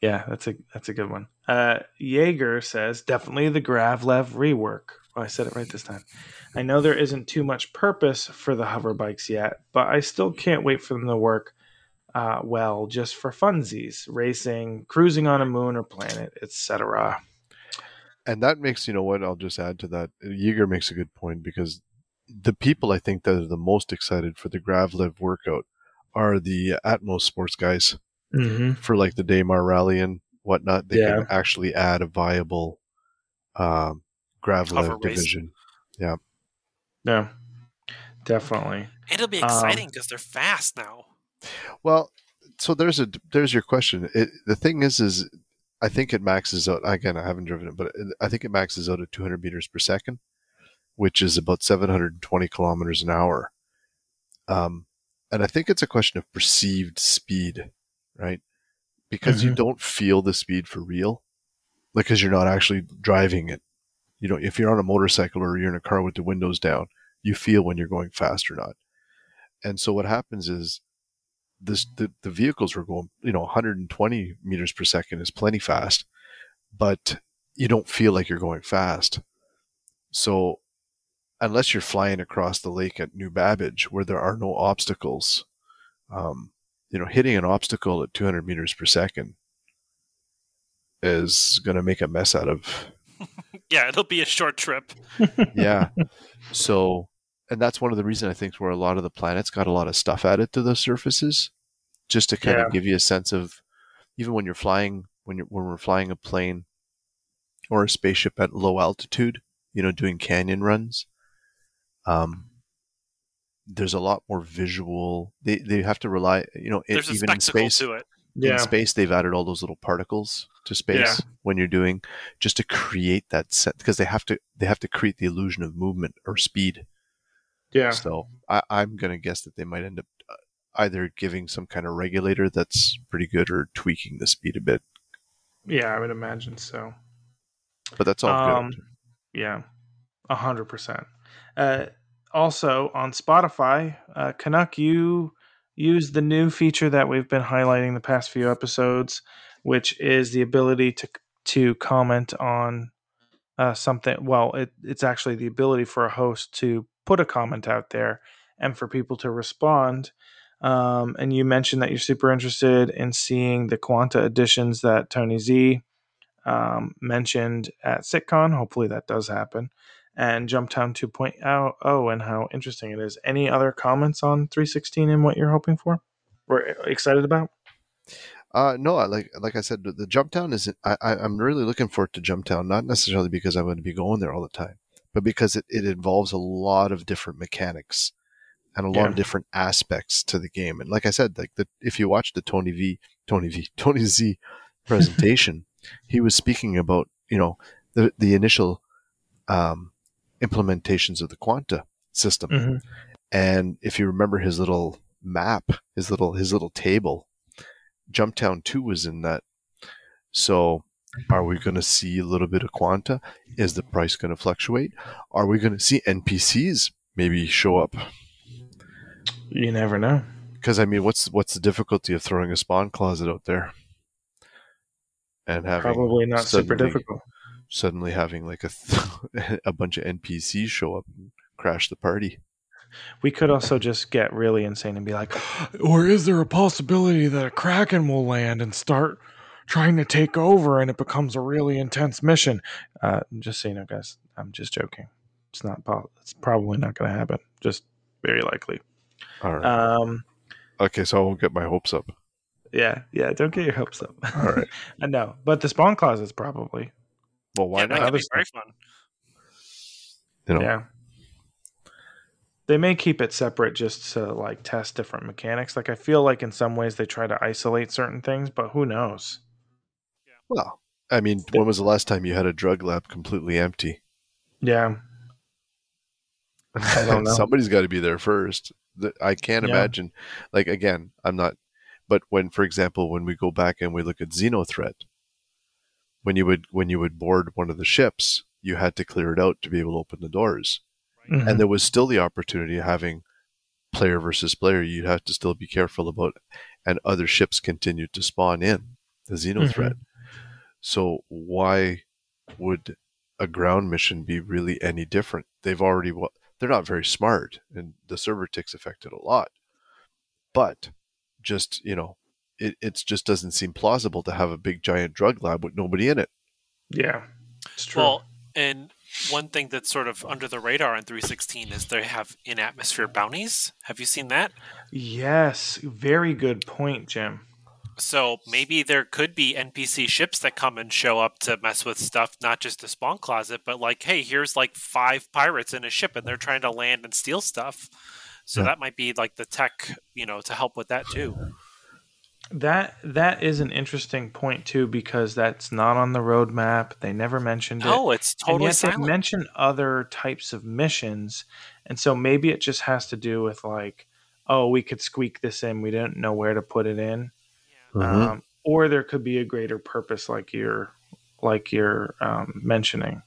yeah, that's a that's a good one. Uh, Jaeger says definitely the Gravlev rework. Oh, I said it right this time. I know there isn't too much purpose for the hover bikes yet, but I still can't wait for them to work uh, well, just for funsies, racing, cruising on a moon or planet, etc. And that makes you know what I'll just add to that. Jaeger makes a good point because the people I think that are the most excited for the Gravlev workout are the Atmos sports guys mm-hmm. for like the Daymar Rally and whatnot, they Yeah. can actually add a viable um, Hover Gravlev race. division. Yeah, Yeah. definitely. It'll be Um, exciting because they're fast now. Well, so there's a there's your question. It, the thing is, is I think it maxes out. Again, I haven't driven it, but I think it maxes out at 200 meters per second, which is about 720 kilometers an hour. Um, and I think it's a question of perceived speed, right? Because you Mhm. don't feel the speed for real, because you're not actually driving it. You know, if you're on a motorcycle or you're in a car with the windows down, you feel when you're going fast or not. And so what happens is this the, the vehicles were going, you know, 120 meters per second is plenty fast, but you don't feel like you're going fast. So unless you're flying across the lake at New Babbage where there are no obstacles, um, you know, hitting an obstacle at 200 meters per second is going to make a mess out of [LAUGHS] Yeah, it'll be a short trip. [LAUGHS] yeah. So, and that's one of the reasons I think where a lot of the planets got a lot of stuff added to those surfaces, just to kind Yeah. of give you a sense of, even when you're flying, when you're when we're flying a plane or a spaceship at low altitude, you know, doing canyon runs. Um, there's a lot more visual. They they have to rely, you know, a even in space to it. in space they've added all those little particles to space when you're doing just to create that set because they have to they have to create the illusion of movement or speed yeah, so I, i'm going to guess that they might end up uh, either giving some kind of regulator that's pretty good or tweaking the speed a bit yeah. I would imagine so. but that's all Um, good Yeah, a hundred percent. Uh, also on Spotify, uh, Canuck, you use the new feature that we've been highlighting the past few episodes, which is the ability to to comment on uh, something. Well, it, it's actually the ability for a host to put a comment out there and for people to respond. Um, and you mentioned that you're super interested in seeing the Quanta editions that Tony Z um, mentioned at SitCon. Hopefully that does happen. And Jumptown 2.0 oh, and how interesting it is. Any other comments on 316 and what you're hoping for? We're excited about? uh no like like i said the, the Jumptown is I, i'm really looking forward to Jumptown not necessarily because i'm going to be going there all the time but because it, it involves a lot of different mechanics and a lot Yeah. of different aspects to the game. And like I said, like the, if you watch the Tony V, Tony V, [LAUGHS] Tony Z presentation, he was speaking about you know the the initial um, implementations of the Quanta system. Mhm. And if you remember his little map, his little his little table, Jumptown Two was in that. So. Are we going to see a little bit of quanta? Is the price going to fluctuate? Are we going to see NPCs maybe show up? You never know. Because I mean, what's what's the difficulty of throwing a spawn closet out there and having Probably not super difficult. suddenly having like a th- [LAUGHS] a bunch of NPCs show up and crash the party? We could also just get really insane and be like, [GASPS] or is there a possibility that a Kraken will land and start trying to take over and it becomes a really intense mission? Uh, just so you know, guys, I'm just joking. It's not. It's probably not going to happen. Just very likely. All right. Um, okay, so I won't get my hopes up. yeah, yeah. Don't get your hopes up. All right. [LAUGHS] I know, but the spawn closets probably. Well, why yeah, that not? could be Other very fun. You know, Yeah. They may keep it separate just to like test different mechanics. Like I feel like in some ways they try to isolate certain things, but who knows? Well, I mean, when was the last time you had a drug lab completely empty? Yeah. I don't [LAUGHS] know. Somebody's got to be there first. I can't Yeah. imagine. Like again, I'm not. But when, for example, when we go back and we look at Xenothreat, when you would when you would board one of the ships, you had to clear it out to be able to open the doors, Mhm. and there was still the opportunity of having player versus player. You'd have to still be careful about, and other ships continued to spawn in the Xenothreat. So why would a ground mission be really any different? They've already wa- they're not very smart, and the server ticks affected a lot. But just you know, it it just doesn't seem plausible to have a big giant drug lab with nobody in it. Yeah. It's true. Well, and one thing that's sort of under the radar in 316 is they have in atmosphere bounties. Have you seen that? yes. Very good point, Jim. So maybe there could be NPC ships that come and show up to mess with stuff, not just a spawn closet, but like, hey, here's like five pirates in a ship and they're trying to land and steal stuff. So Yeah. that might be like the tech, you know, to help with that too. That that is an interesting point too because that's not on the roadmap. They never mentioned it. No, it's and totally yet they mention other types of missions, and so maybe it just has to do with like, oh, we could squeak this in. We didn't know where to put it in, Mhm. um, or there could be a greater purpose, like you're like you're um, mentioning.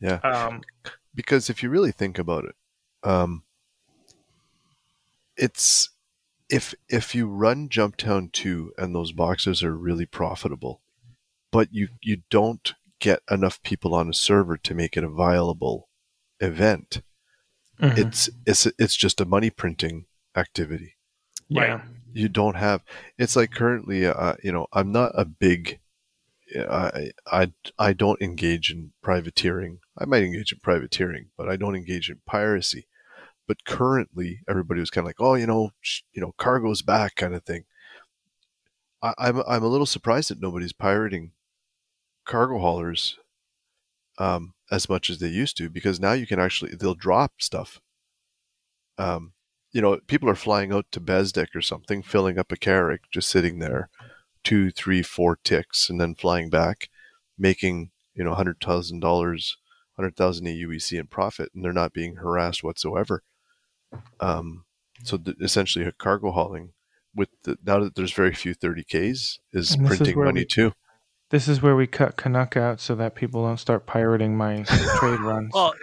Yeah. Um, because if you really think about it, um, it's if if you run Jumptown two and those boxes are really profitable, but you you don't get enough people on a server to make it a viable event, mhm. it's it's it's just a money printing activity. yeah. You don't have. It's like currently, uh, you know, I'm not a big. I, I I don't engage in privateering. I might engage in privateering, but I don't engage in piracy. But currently, everybody was kind of like, "Oh, you know, sh- you know, cargo's back," kind of thing. I, I'm I'm a little surprised that nobody's pirating cargo haulers um, as much as they used to, because now you can actually they'll drop stuff. Um, you know, people are flying out to Bezdek or something, filling up a Carrack, just sitting there, two, three, four ticks, and then flying back, making you know hundred thousand dollars, hundred thousand AUEC in profit, and they're not being harassed whatsoever. Um, so th- essentially, cargo hauling with the, now that there's very few 30ks is And this is printing money we- too. This is where we cut Canuck out so that people don't start pirating my [LAUGHS] trade runs. Well,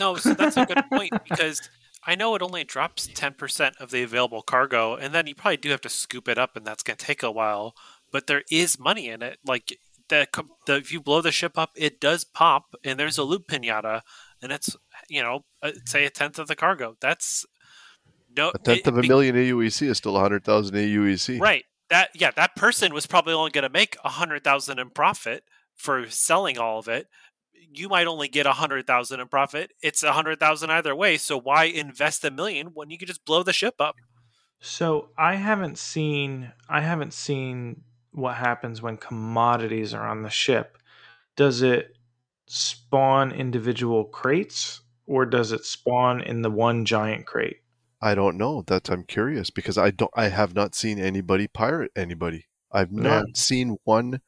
no, so that's a good point because I know it only drops 10% of the available cargo, and then you probably do have to scoop it up, and that's going to take a while. But there is money in it. Like, the, the if you blow the ship up, it does pop, and there's a loot pinata, and it's, you know, uh, say a tenth of the cargo. That's no. A tenth it- of a be- million AUEC is still 100,000 AUEC. Right. That yeah, that person was probably only going to make a hundred thousand in profit for selling all of it. You might only get a hundred thousand in profit. It's a hundred thousand either way. So why invest a million when you could just blow the ship up? So I haven't seen I haven't seen what happens when commodities are on the ship. Does it spawn individual crates or does it spawn in the one giant crate? I don't know. That's I'm curious because I don't. I have not seen anybody pirate anybody. I've Yeah. not seen one.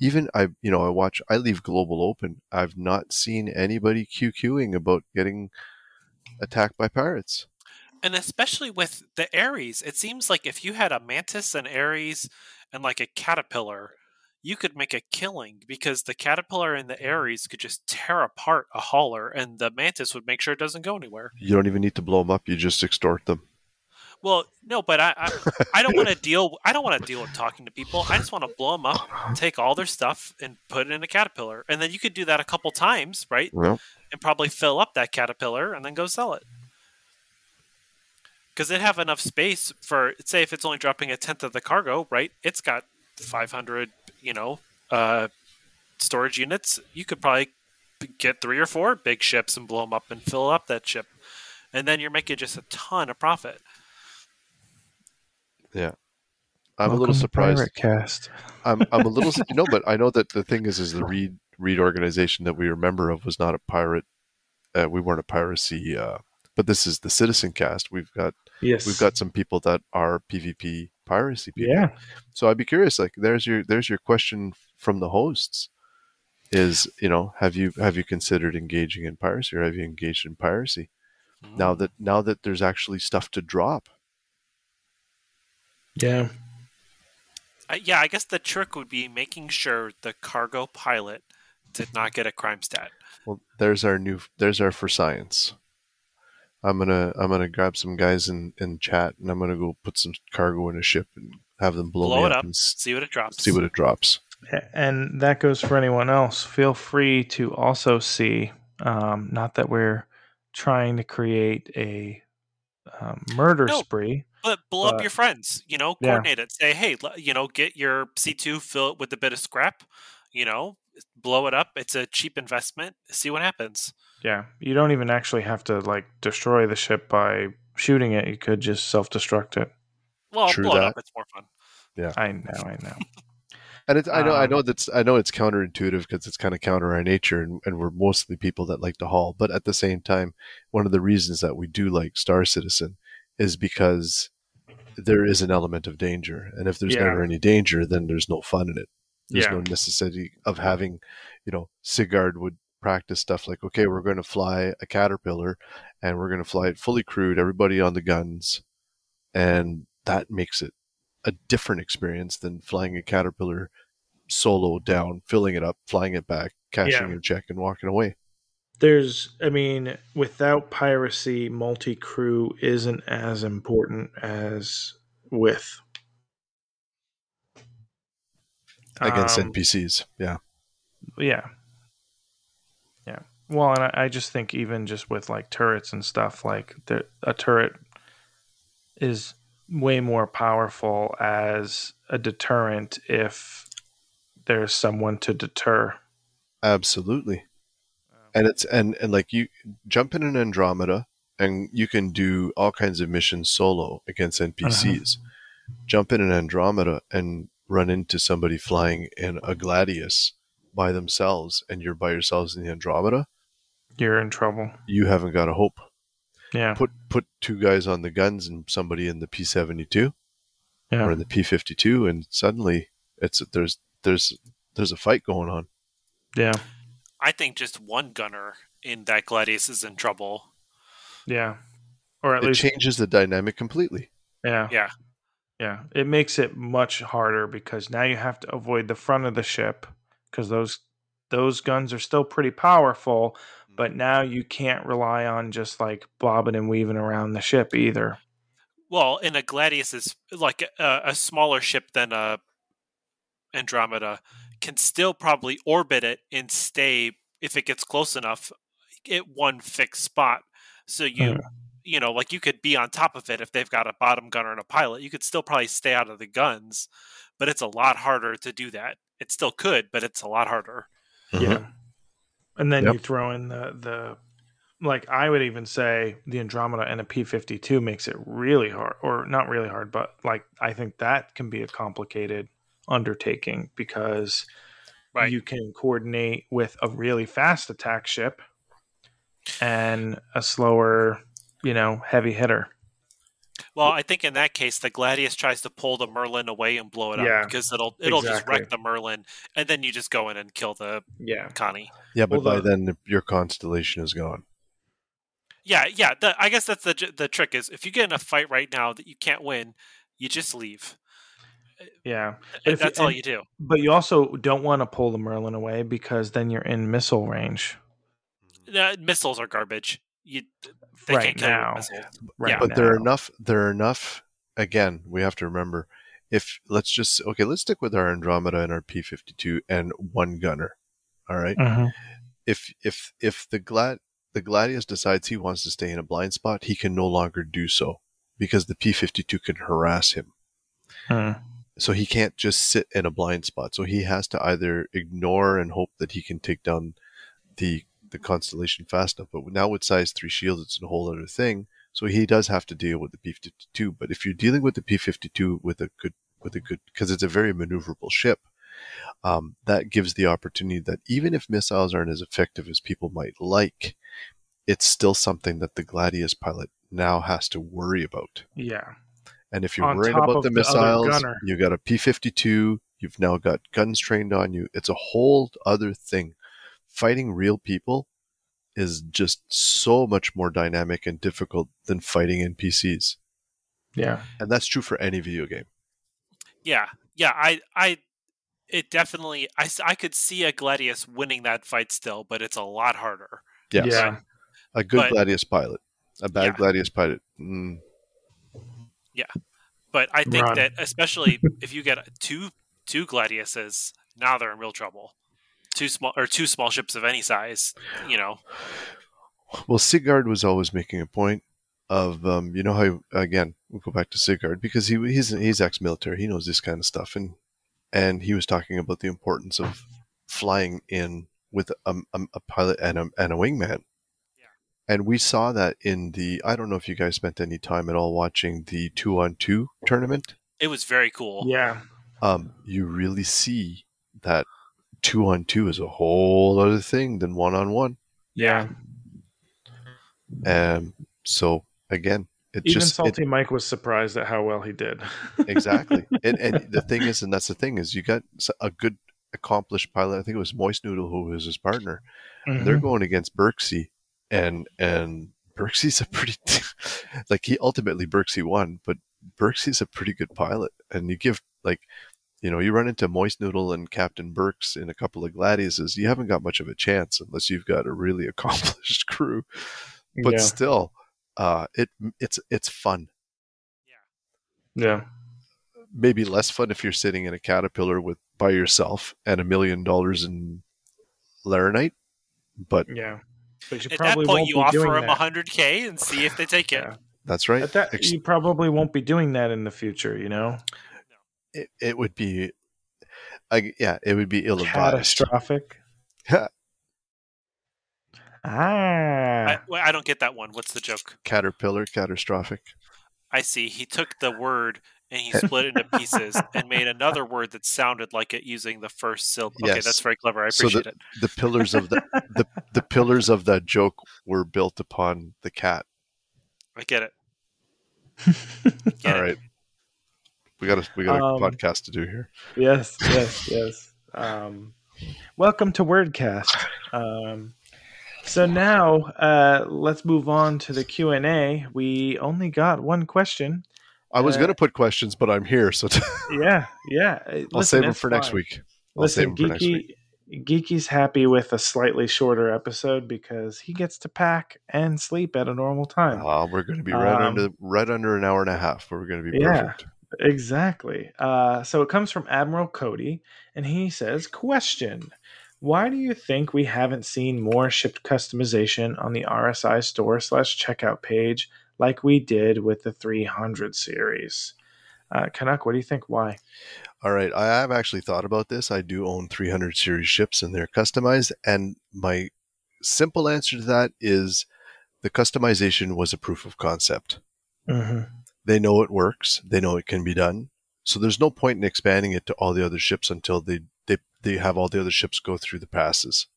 Even I, you know, I watch. I leave Global Open. I've not seen anybody QQing about getting attacked by pirates. And especially with the Ares, it seems like if you had a mantis, and Ares, and like a caterpillar, you could make a killing because the caterpillar and the Ares could just tear apart a hauler, and the mantis would make sure it doesn't go anywhere. You don't even need to blow them up. You just extort them. Well, no, but I I, [LAUGHS] I don't want to deal. I don't want to deal with talking to people. I just want to blow them up, take all their stuff, and put it in a caterpillar. And then you could do that a couple times, right? And probably fill up that caterpillar and then go sell it. Because they'd have enough space for, say, if it's only dropping a tenth of the cargo, right? It's got 500, you know, uh, storage units. You could probably get three or four big ships and blow them up and fill up that ship. And then you're making just a ton of profit. I'm a little Welcome surprised. Cast. [LAUGHS] I'm I'm a little you know, but I know that the thing is, is the Reed Reed organization that we were a member of was not a pirate. Uh, we weren't a piracy, uh, but this is the Citizen Cast. We've got Yes. we've got some people that are PvP piracy people. Yeah. So I'd be curious. Like, there's your there's your question from the hosts. Is you know have you have you considered engaging in piracy or have you engaged in piracy now that now that there's actually stuff to drop? Yeah. Uh, yeah, I guess the trick would be making sure the cargo pilot did not get a crime stat. Well, there's our new there's our for science. I'm gonna I'm gonna grab some guys in in chat and I'm gonna go put some cargo in a ship and have them blow, Blow me it up, up. and See what it drops. see what it drops. And that goes for anyone else. Feel free to also see, um, not that we're trying to create a um, murder No. spree. But blow up your friends. You know, Yeah. coordinate it. Say, hey, you know, get your C two, fill it with a bit of scrap. You know, blow it up. It's a cheap investment. See what happens. Yeah. You don't even actually have to like destroy the ship by shooting it. You could just self destruct it. Well, True blow it that. up. It's more fun. Yeah. I know, I know. And it's, I know, I Um, know that's, I know it's counterintuitive because it's kind of counter our nature, and, and we're mostly people that like to haul. But at the same time, one of the reasons that we do like Star Citizen is because there is an element of danger, and if there's Yeah. never any danger, then there's no fun in it. There's Yeah. no necessity of having, you know, Sigard would practice stuff like, okay, we're going to fly a caterpillar, and we're going to fly it fully crewed, everybody on the guns, and that makes it a different experience than flying a caterpillar solo down, filling it up, flying it back, cashing Yeah. your check, and walking away. There's, I mean, without piracy, multi crew isn't as important as with. Against Um, NPCs, yeah, Yeah. Yeah. Well, and I, I just think even just with like turrets and stuff, like the, a turret is way more powerful as a deterrent if there's someone to deter. absolutely. And it's and and like you jump in an Andromeda, and you can do all kinds of missions solo against NPCs. Uh-huh. Jump in an Andromeda and run into somebody flying in a Gladius by themselves, and you're by yourselves in the Andromeda. You're in trouble. You haven't got a hope. Yeah. Put put two guys on the guns and somebody in the P seventy two or in the P fifty two, and suddenly it's there's there's there's a fight going on. Yeah. I think just one gunner in that Gladius is in trouble. Yeah. Or at least It least, changes the dynamic completely. yeah. Yeah. Yeah. It makes it much harder because now you have to avoid the front of the ship because those those guns are still pretty powerful, mm-hmm. but now you can't rely on just like bobbing and weaving around the ship either. Well, in a Gladius is like a, a smaller ship than a Andromeda can still probably orbit it and stay if it gets close enough at one fixed spot. So you Mhm. you know, like you could be on top of it if they've got a bottom gunner and a pilot. You could still probably stay out of the guns, but it's a lot harder to do that. It still could, but it's a lot harder. Yeah. And then Yep. you throw in the the like I would even say the Andromeda and a P fifty two makes it really hard or not really hard, but like I think that can be a complicated undertaking because Right. you can coordinate with a really fast attack ship and a slower, you know, heavy hitter. Well, I think in that case, the Gladius tries to pull the Merlin away and blow it Yeah, up because it'll it'll just wreck the Merlin, and then you just go in and kill the Yeah. Connie. Yeah, but Well, by the- then your constellation is gone. Yeah, yeah. The, I guess that's the the trick is if you get in a fight right now that you can't win, you just leave. Yeah. But And if you- that's all and- you do. But you also don't want to pull the Merlin away because then you're in missile range. Uh, missiles are garbage. You they Right can't now. with. Right. Yeah. but there are enough there are enough again we have to remember if let's just okay let's stick with our andromeda and our p52 and one gunner all right? Mhm. if if if the glad the gladius decides he wants to stay in a blind spot he can no longer do so because the p52 can harass him Mm. So he can't just sit in a blind spot. So he has to either ignore and hope that he can take down the the constellation fast enough but now with size 3 shields it's a whole other thing. So he does have to deal with the p52 but if you're dealing with the p52 with a good with a good because it's a very maneuverable ship um, that gives the opportunity that even if missiles aren't as effective as people might like it's still something that the gladius pilot now has to worry about. Yeah. And if you're On worried about the the missiles, gunner. you got a P 52, you've now got guns trained on you. It's a whole other thing. Fighting real people is just so much more dynamic and difficult than fighting NPCs. Yeah. And that's true for any video game. Yeah, yeah. I, I, it definitely. I, I could see a Gladius winning that fight still, but it's a lot harder. Yes. Yeah. A good But- Gladius pilot. A bad Yeah. Gladius pilot. Mm, Yeah, but I think Run. that especially [LAUGHS] if you get two two Gladiuses, now they're in real trouble. Two small or two small ships of any size, you know. Well, Sigard was always making a point of, um, you know how again we'll go back to Sigard because he he's he's ex-military, he knows this kind of stuff, and and he was talking about the importance of flying in with a, a, a pilot and a and a wingman. Yeah. And we saw that in the. I don't know if you guys spent any time at all watching the two on two tournament. It was very cool. Yeah. Um, you really see that two on two is a whole other thing than one on one. Yeah. Um, so again, it Even just it- Salty Mike was surprised at how well he did. [LAUGHS] exactly. and, and the thing is, and that's the thing is, you got a good accomplished pilot. I think it was Moist Noodle who was his partner. Mhm. They're going against Berksey, and and Berksey's a pretty [LAUGHS] like he ultimately Berksey won, but Berksey's a pretty good pilot, and you give like. You know, you run into Moist Noodle and Captain Burks in a couple of Gladiuses, you haven't got much of a chance unless you've got a really [LAUGHS] accomplished crew. But yeah. still, uh, it it's it's fun. yeah. Yeah. Maybe less fun if you're sitting in a caterpillar with by yourself and a million dollars in laranite but Yeah. But you At that point, won't you be offer them that. 100k and see if they take it. Yeah. that's right At that, Ex- you probably won't be doing that in the future, you know? it, it would be I, yeah it would be ill-advised Catastrophic. [LAUGHS] ah. I, well, I don't get that one. What's the joke? caterpillar catastrophic I see. He took the word and he split it into pieces and made another word that sounded like it using the first syllable. Okay, Yes. that's very clever. I So appreciate it. the pillars of the, the the pillars of that joke were built upon the cat I get it. Get all it. we got a we got a Um, podcast to do here yes, yes, yes. Um, welcome to Wordcast. Um, so now uh, let's move on to the Q and A. We only got one question. I was uh, going to put questions but i'm here so [LAUGHS] Yeah, yeah. Uh, i'll save them for next week i'll Listen, save them for next week Geeky, Geeky's happy with a slightly shorter episode because he gets to pack and sleep at a normal time. Uh, we're going to be right Um, under right under an hour and a half. We're going to be Yeah. perfect. Exactly. Uh, so it comes from Admiral Cody, and he says, Question Why do you think we haven't seen more shipped customization on the RSI store slash checkout page like we did with the 300 series? Uh, Canuck, what do you think? Why? All right, I have actually thought about this. I do own 300 series ships, and they're customized. And my simple answer to that is the customization was a proof of concept. Mm-hmm. They know it works. They know it can be done. So there's no point in expanding it to all the other ships until they they they have all the other ships go through the passes.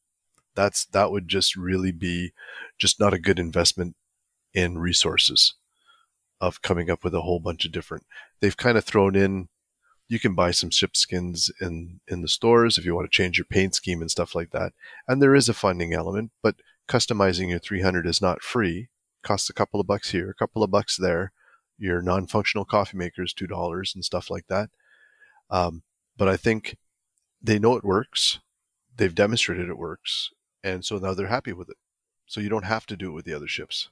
That's that would just really be just not a good investment in resources of coming up with a whole bunch of different. They've kind of thrown in you can buy some ship skins in in the stores if you want to change your paint scheme and stuff like that. And there is a funding element, but customizing your 300 is not free. Costs a couple of bucks here, a couple of bucks there. Your non-functional coffee makers two dollars and stuff like that. Um, but I think they know it works. They've demonstrated it works, and so now they're happy with it. So you don't have to do it with the other ships.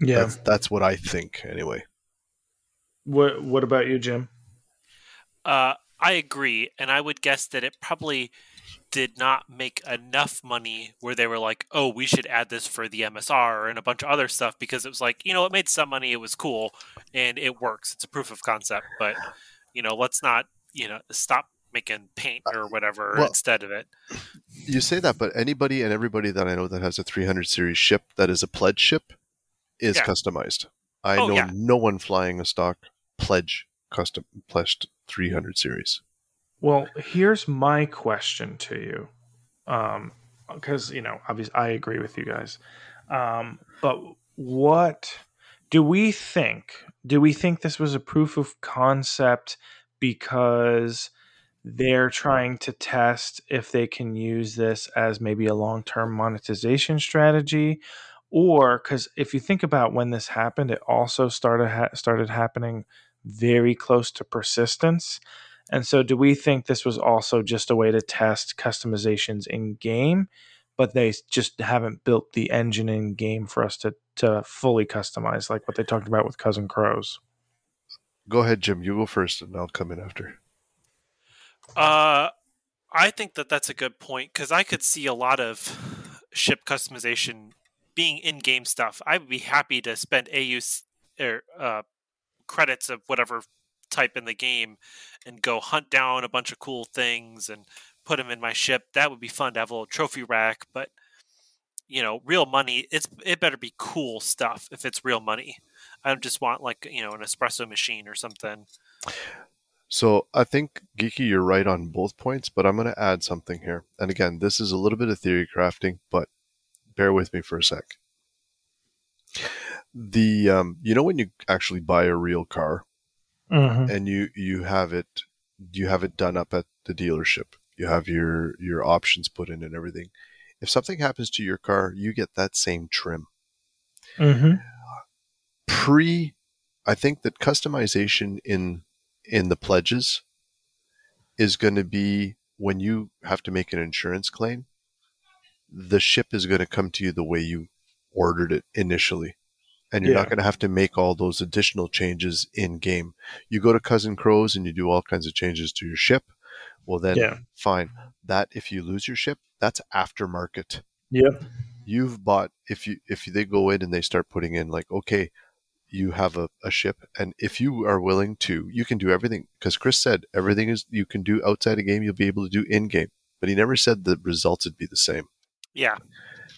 Yeah. That's that's what I think anyway. What What about you, Jim? Uh, I agree, and I would guess that it probably did not make enough money where they were like, "Oh, we should add this for the MSR and a bunch of other stuff," because it was like, you know, it made some money, it was cool, and it works. It's a proof of concept, but you know, let's not, you know, stop making paint or whatever Well- instead of it. You say that, but anybody and everybody that I know that has a 300 series ship that is a pledge ship is Yeah. customized. I Oh, know yeah. no one flying a stock pledge custom pledged 300 series. Well, here's my question to you, um, because you know, obviously, I agree with you guys. Um, but what do we think? Do we think this was a proof of concept because they're trying to test if they can use this as maybe a long-term monetization strategy? Or because if you think about when this happened, it also started ha- started happening very close to persistence. And so, do we think this was also just a way to test customizations in game, but they just haven't built the engine in game for us to to fully customize, like what they talked about with Cousin Crows? Go ahead, Jim. You go first, and I'll come in after. Uh, I think that that's a good point because I could see a lot of ship customization being in-game stuff. I would be happy to spend AU or uh, credits of whatever type in the game and go hunt down a bunch of cool things and put them in my ship. That would be fun to have a little trophy rack. But you know, real money. It's it better be cool stuff if it's real money. I don't just want like you know an espresso machine or something. So I think geeky, you're right on both points, but I'm going to add something here. And again, this is a little bit of theory crafting, but bear with me for a sec. The um, you know when you actually buy a real car Mhm. and you you have it you have it done up at the dealership. You have your your options put in and everything. If something happens to your car, you get that same trim. Mhm. Pre I think that customization in in the pledges is going to be when you have to make an insurance claim, the ship is going to come to you the way you ordered it initially. And you're not going to have to make all those additional changes in game. You go to Cousin Crows and you do all kinds of changes to your ship. Well, then Yeah. fine. That if you lose your ship, that's aftermarket Yep. you've bought if you if they go in and they start putting in like okay you have a, a ship and if you are willing to you can do everything because chris said everything is you can do outside a game you'll be able to do in game but he never said the results would be the same Yeah,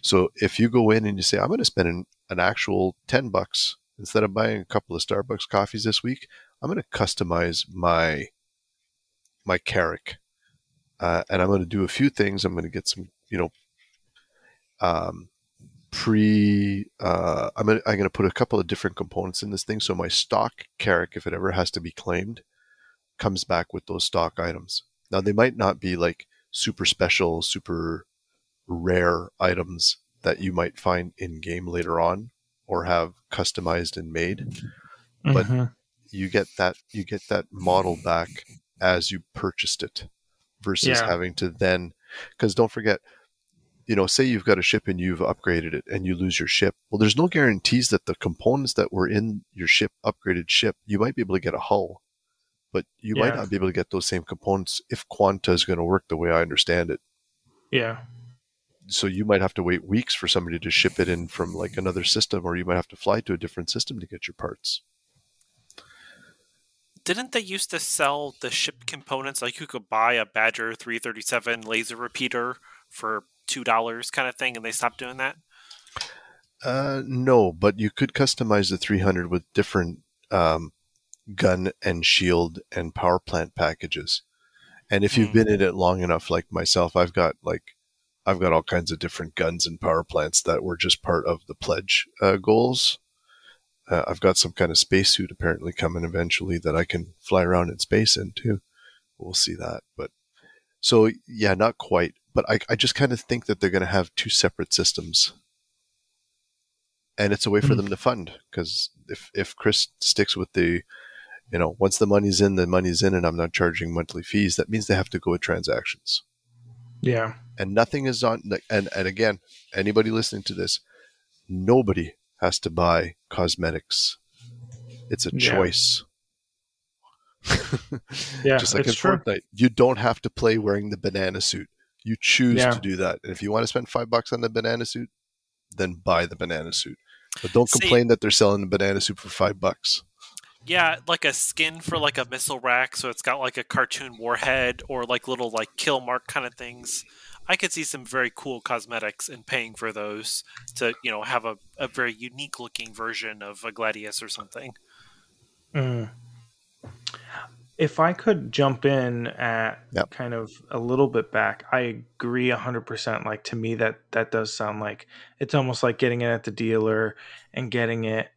so if you go in and you say i'm going to spend an, an actual 10 bucks instead of buying a couple of starbucks coffees this week i'm going to customize my my Carrack uh, and i'm going to do a few things. I'm going to get some you know um, pre uh, I'm gonna, I'm gonna put a couple of different components in this thing. So my stock Carrack if it ever has to be claimed comes back with those stock items. Now they might not be like super special super rare items that you might find in game later on or have customized and made But- Mhm. you get that you get that model back as you purchased it versus Yeah. having to then because don't forget you know say you've got a ship and you've upgraded it and you lose your ship well there's no guarantees that the components that were in your ship upgraded ship you might be able to get a hull but you might not be able to get those same components if quanta is going to work the way i understand it yeah. So you might have to wait weeks for somebody to ship it in from like another system or you might have to fly to a different system to get your parts didn't they used to sell the ship components like you could buy a Badger 337 laser repeater for two dollars kind of thing, and they stopped doing that? Uh, no, but you could customize the 300 with different um, gun and shield and power plant packages. And if you've Hmm. been in it long enough, like myself, I've got like I've got all kinds of different guns and power plants that were just part of the pledge uh, goals. Uh, I've got some kind of spacesuit apparently coming eventually that I can fly around in space in too. We'll see that, but so yeah, not quite. But I, I just kind of think that they're going to have two separate systems and it's a way for Mhm. them to fund because if if Chris sticks with the you know once the money's in the money's in and I'm not charging monthly fees that means they have to go with transactions Yeah. And nothing is on and and again anybody listening to this nobody has to buy cosmetics it's a Yeah. choice [LAUGHS] [LAUGHS] Yeah. just like it's in true. Fortnite you don't have to play wearing the banana suit you choose Yeah. to do that and if you want to spend 5 bucks on the banana suit then buy the banana suit but don't See- complain that they're selling the banana suit for 5 bucks Yeah, like a skin for like a missile rack, so it's got like a cartoon warhead or like little like kill mark kind of things. I could see some very cool cosmetics and paying for those to, you know, have a, a very unique looking version of a Gladius or something. Mm. If I could jump in at Yep. kind of a little bit back, I agree 100%. Like to me, that that does sound like it's almost like getting it at the dealer and getting it,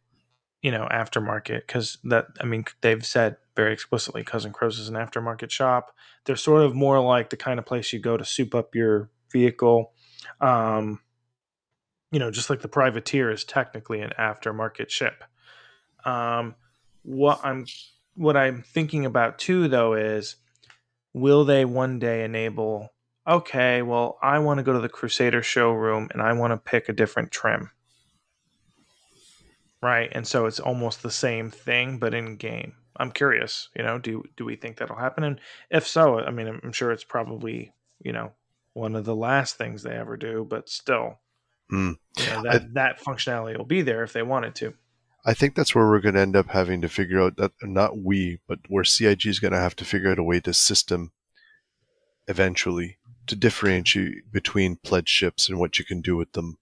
you know, aftermarket. Because that, I mean, they've said very explicitly, Cousin Crows is an aftermarket shop. They're sort of more like the kind of place you go to soup up your vehicle. Um, you know, just like the privateer is technically an aftermarket ship. Um, what I'm what I'm thinking about too though is will they one day enable okay, well, I want to go to the Crusader showroom and I want to pick a different trim. Right? And so it's almost the same thing but in game. I'm curious, you know, do do we think that'll happen and if so, I mean, I'm sure it's probably, you know, one of the last things they ever do, but still Hmm. you know, that that functionality will be there if they wanted to. I think that's where we're going to end up having to figure out that not we, but where CIG is going to have to figure out a way to system eventually to differentiate between pledge ships and what you can do with them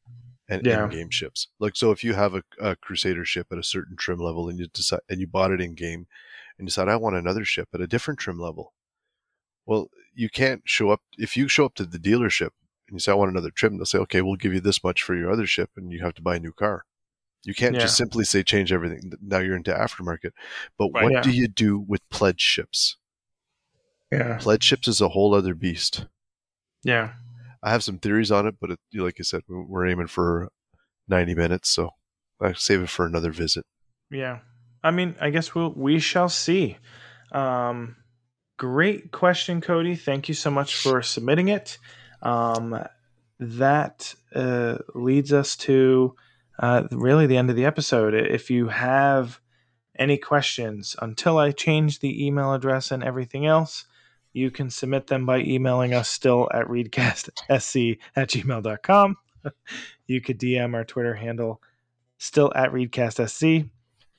and Yeah. in-game ships. Like so, if you have a, a Crusader ship at a certain trim level and you decide and you bought it in game, and you decide I want another ship at a different trim level, well, you can't show up if you show up to the dealership and you say I want another trim. They'll say, okay, we'll give you this much for your other ship, and you have to buy a new car. You can't just simply say change everything. Now you're into aftermarket. But Right. what Yeah. do you do with pledge ships? Yeah. Pledge ships is a whole other beast. Yeah. I have some theories on it, but it, like I said, we- we're aiming for 90 minutes, so I save it for another visit. Yeah. I mean, I guess we'll we shall see. Um great question, Cody. Thank you so much for submitting it. Um that uh, leads us to uh, really the end of the episode. If you have any questions until I change the email address and everything else, you can submit them by emailing us still at reedcastsc at gmail.com. you could DM our Twitter handle still at reedcastsc.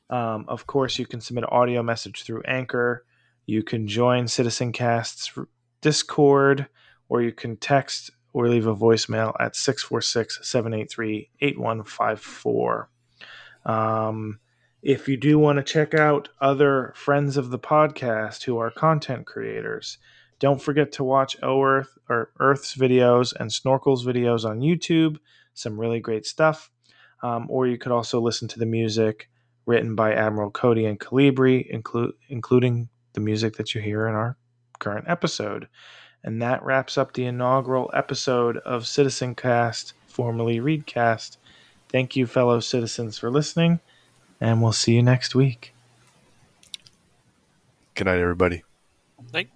Um, of course, you can submit an audio message through Anchor. You can join CitizenCast's Discord, or you can text or leave a voicemail at 646 783 8154. If you do want to check out other friends of the podcast who are content creators, don't forget to watch O Earth or Earth's videos and Snorkel's videos on YouTube. Some really great stuff. Um, or you could also listen to the music written by Admiral Cody and Kalibri, inclu- including the music that you hear in our current episode. And that wraps up the inaugural episode of CitizenCast, formerly REEDcast. Thank you, fellow citizens, for listening, and we'll see you next week. Good night, everybody. Like,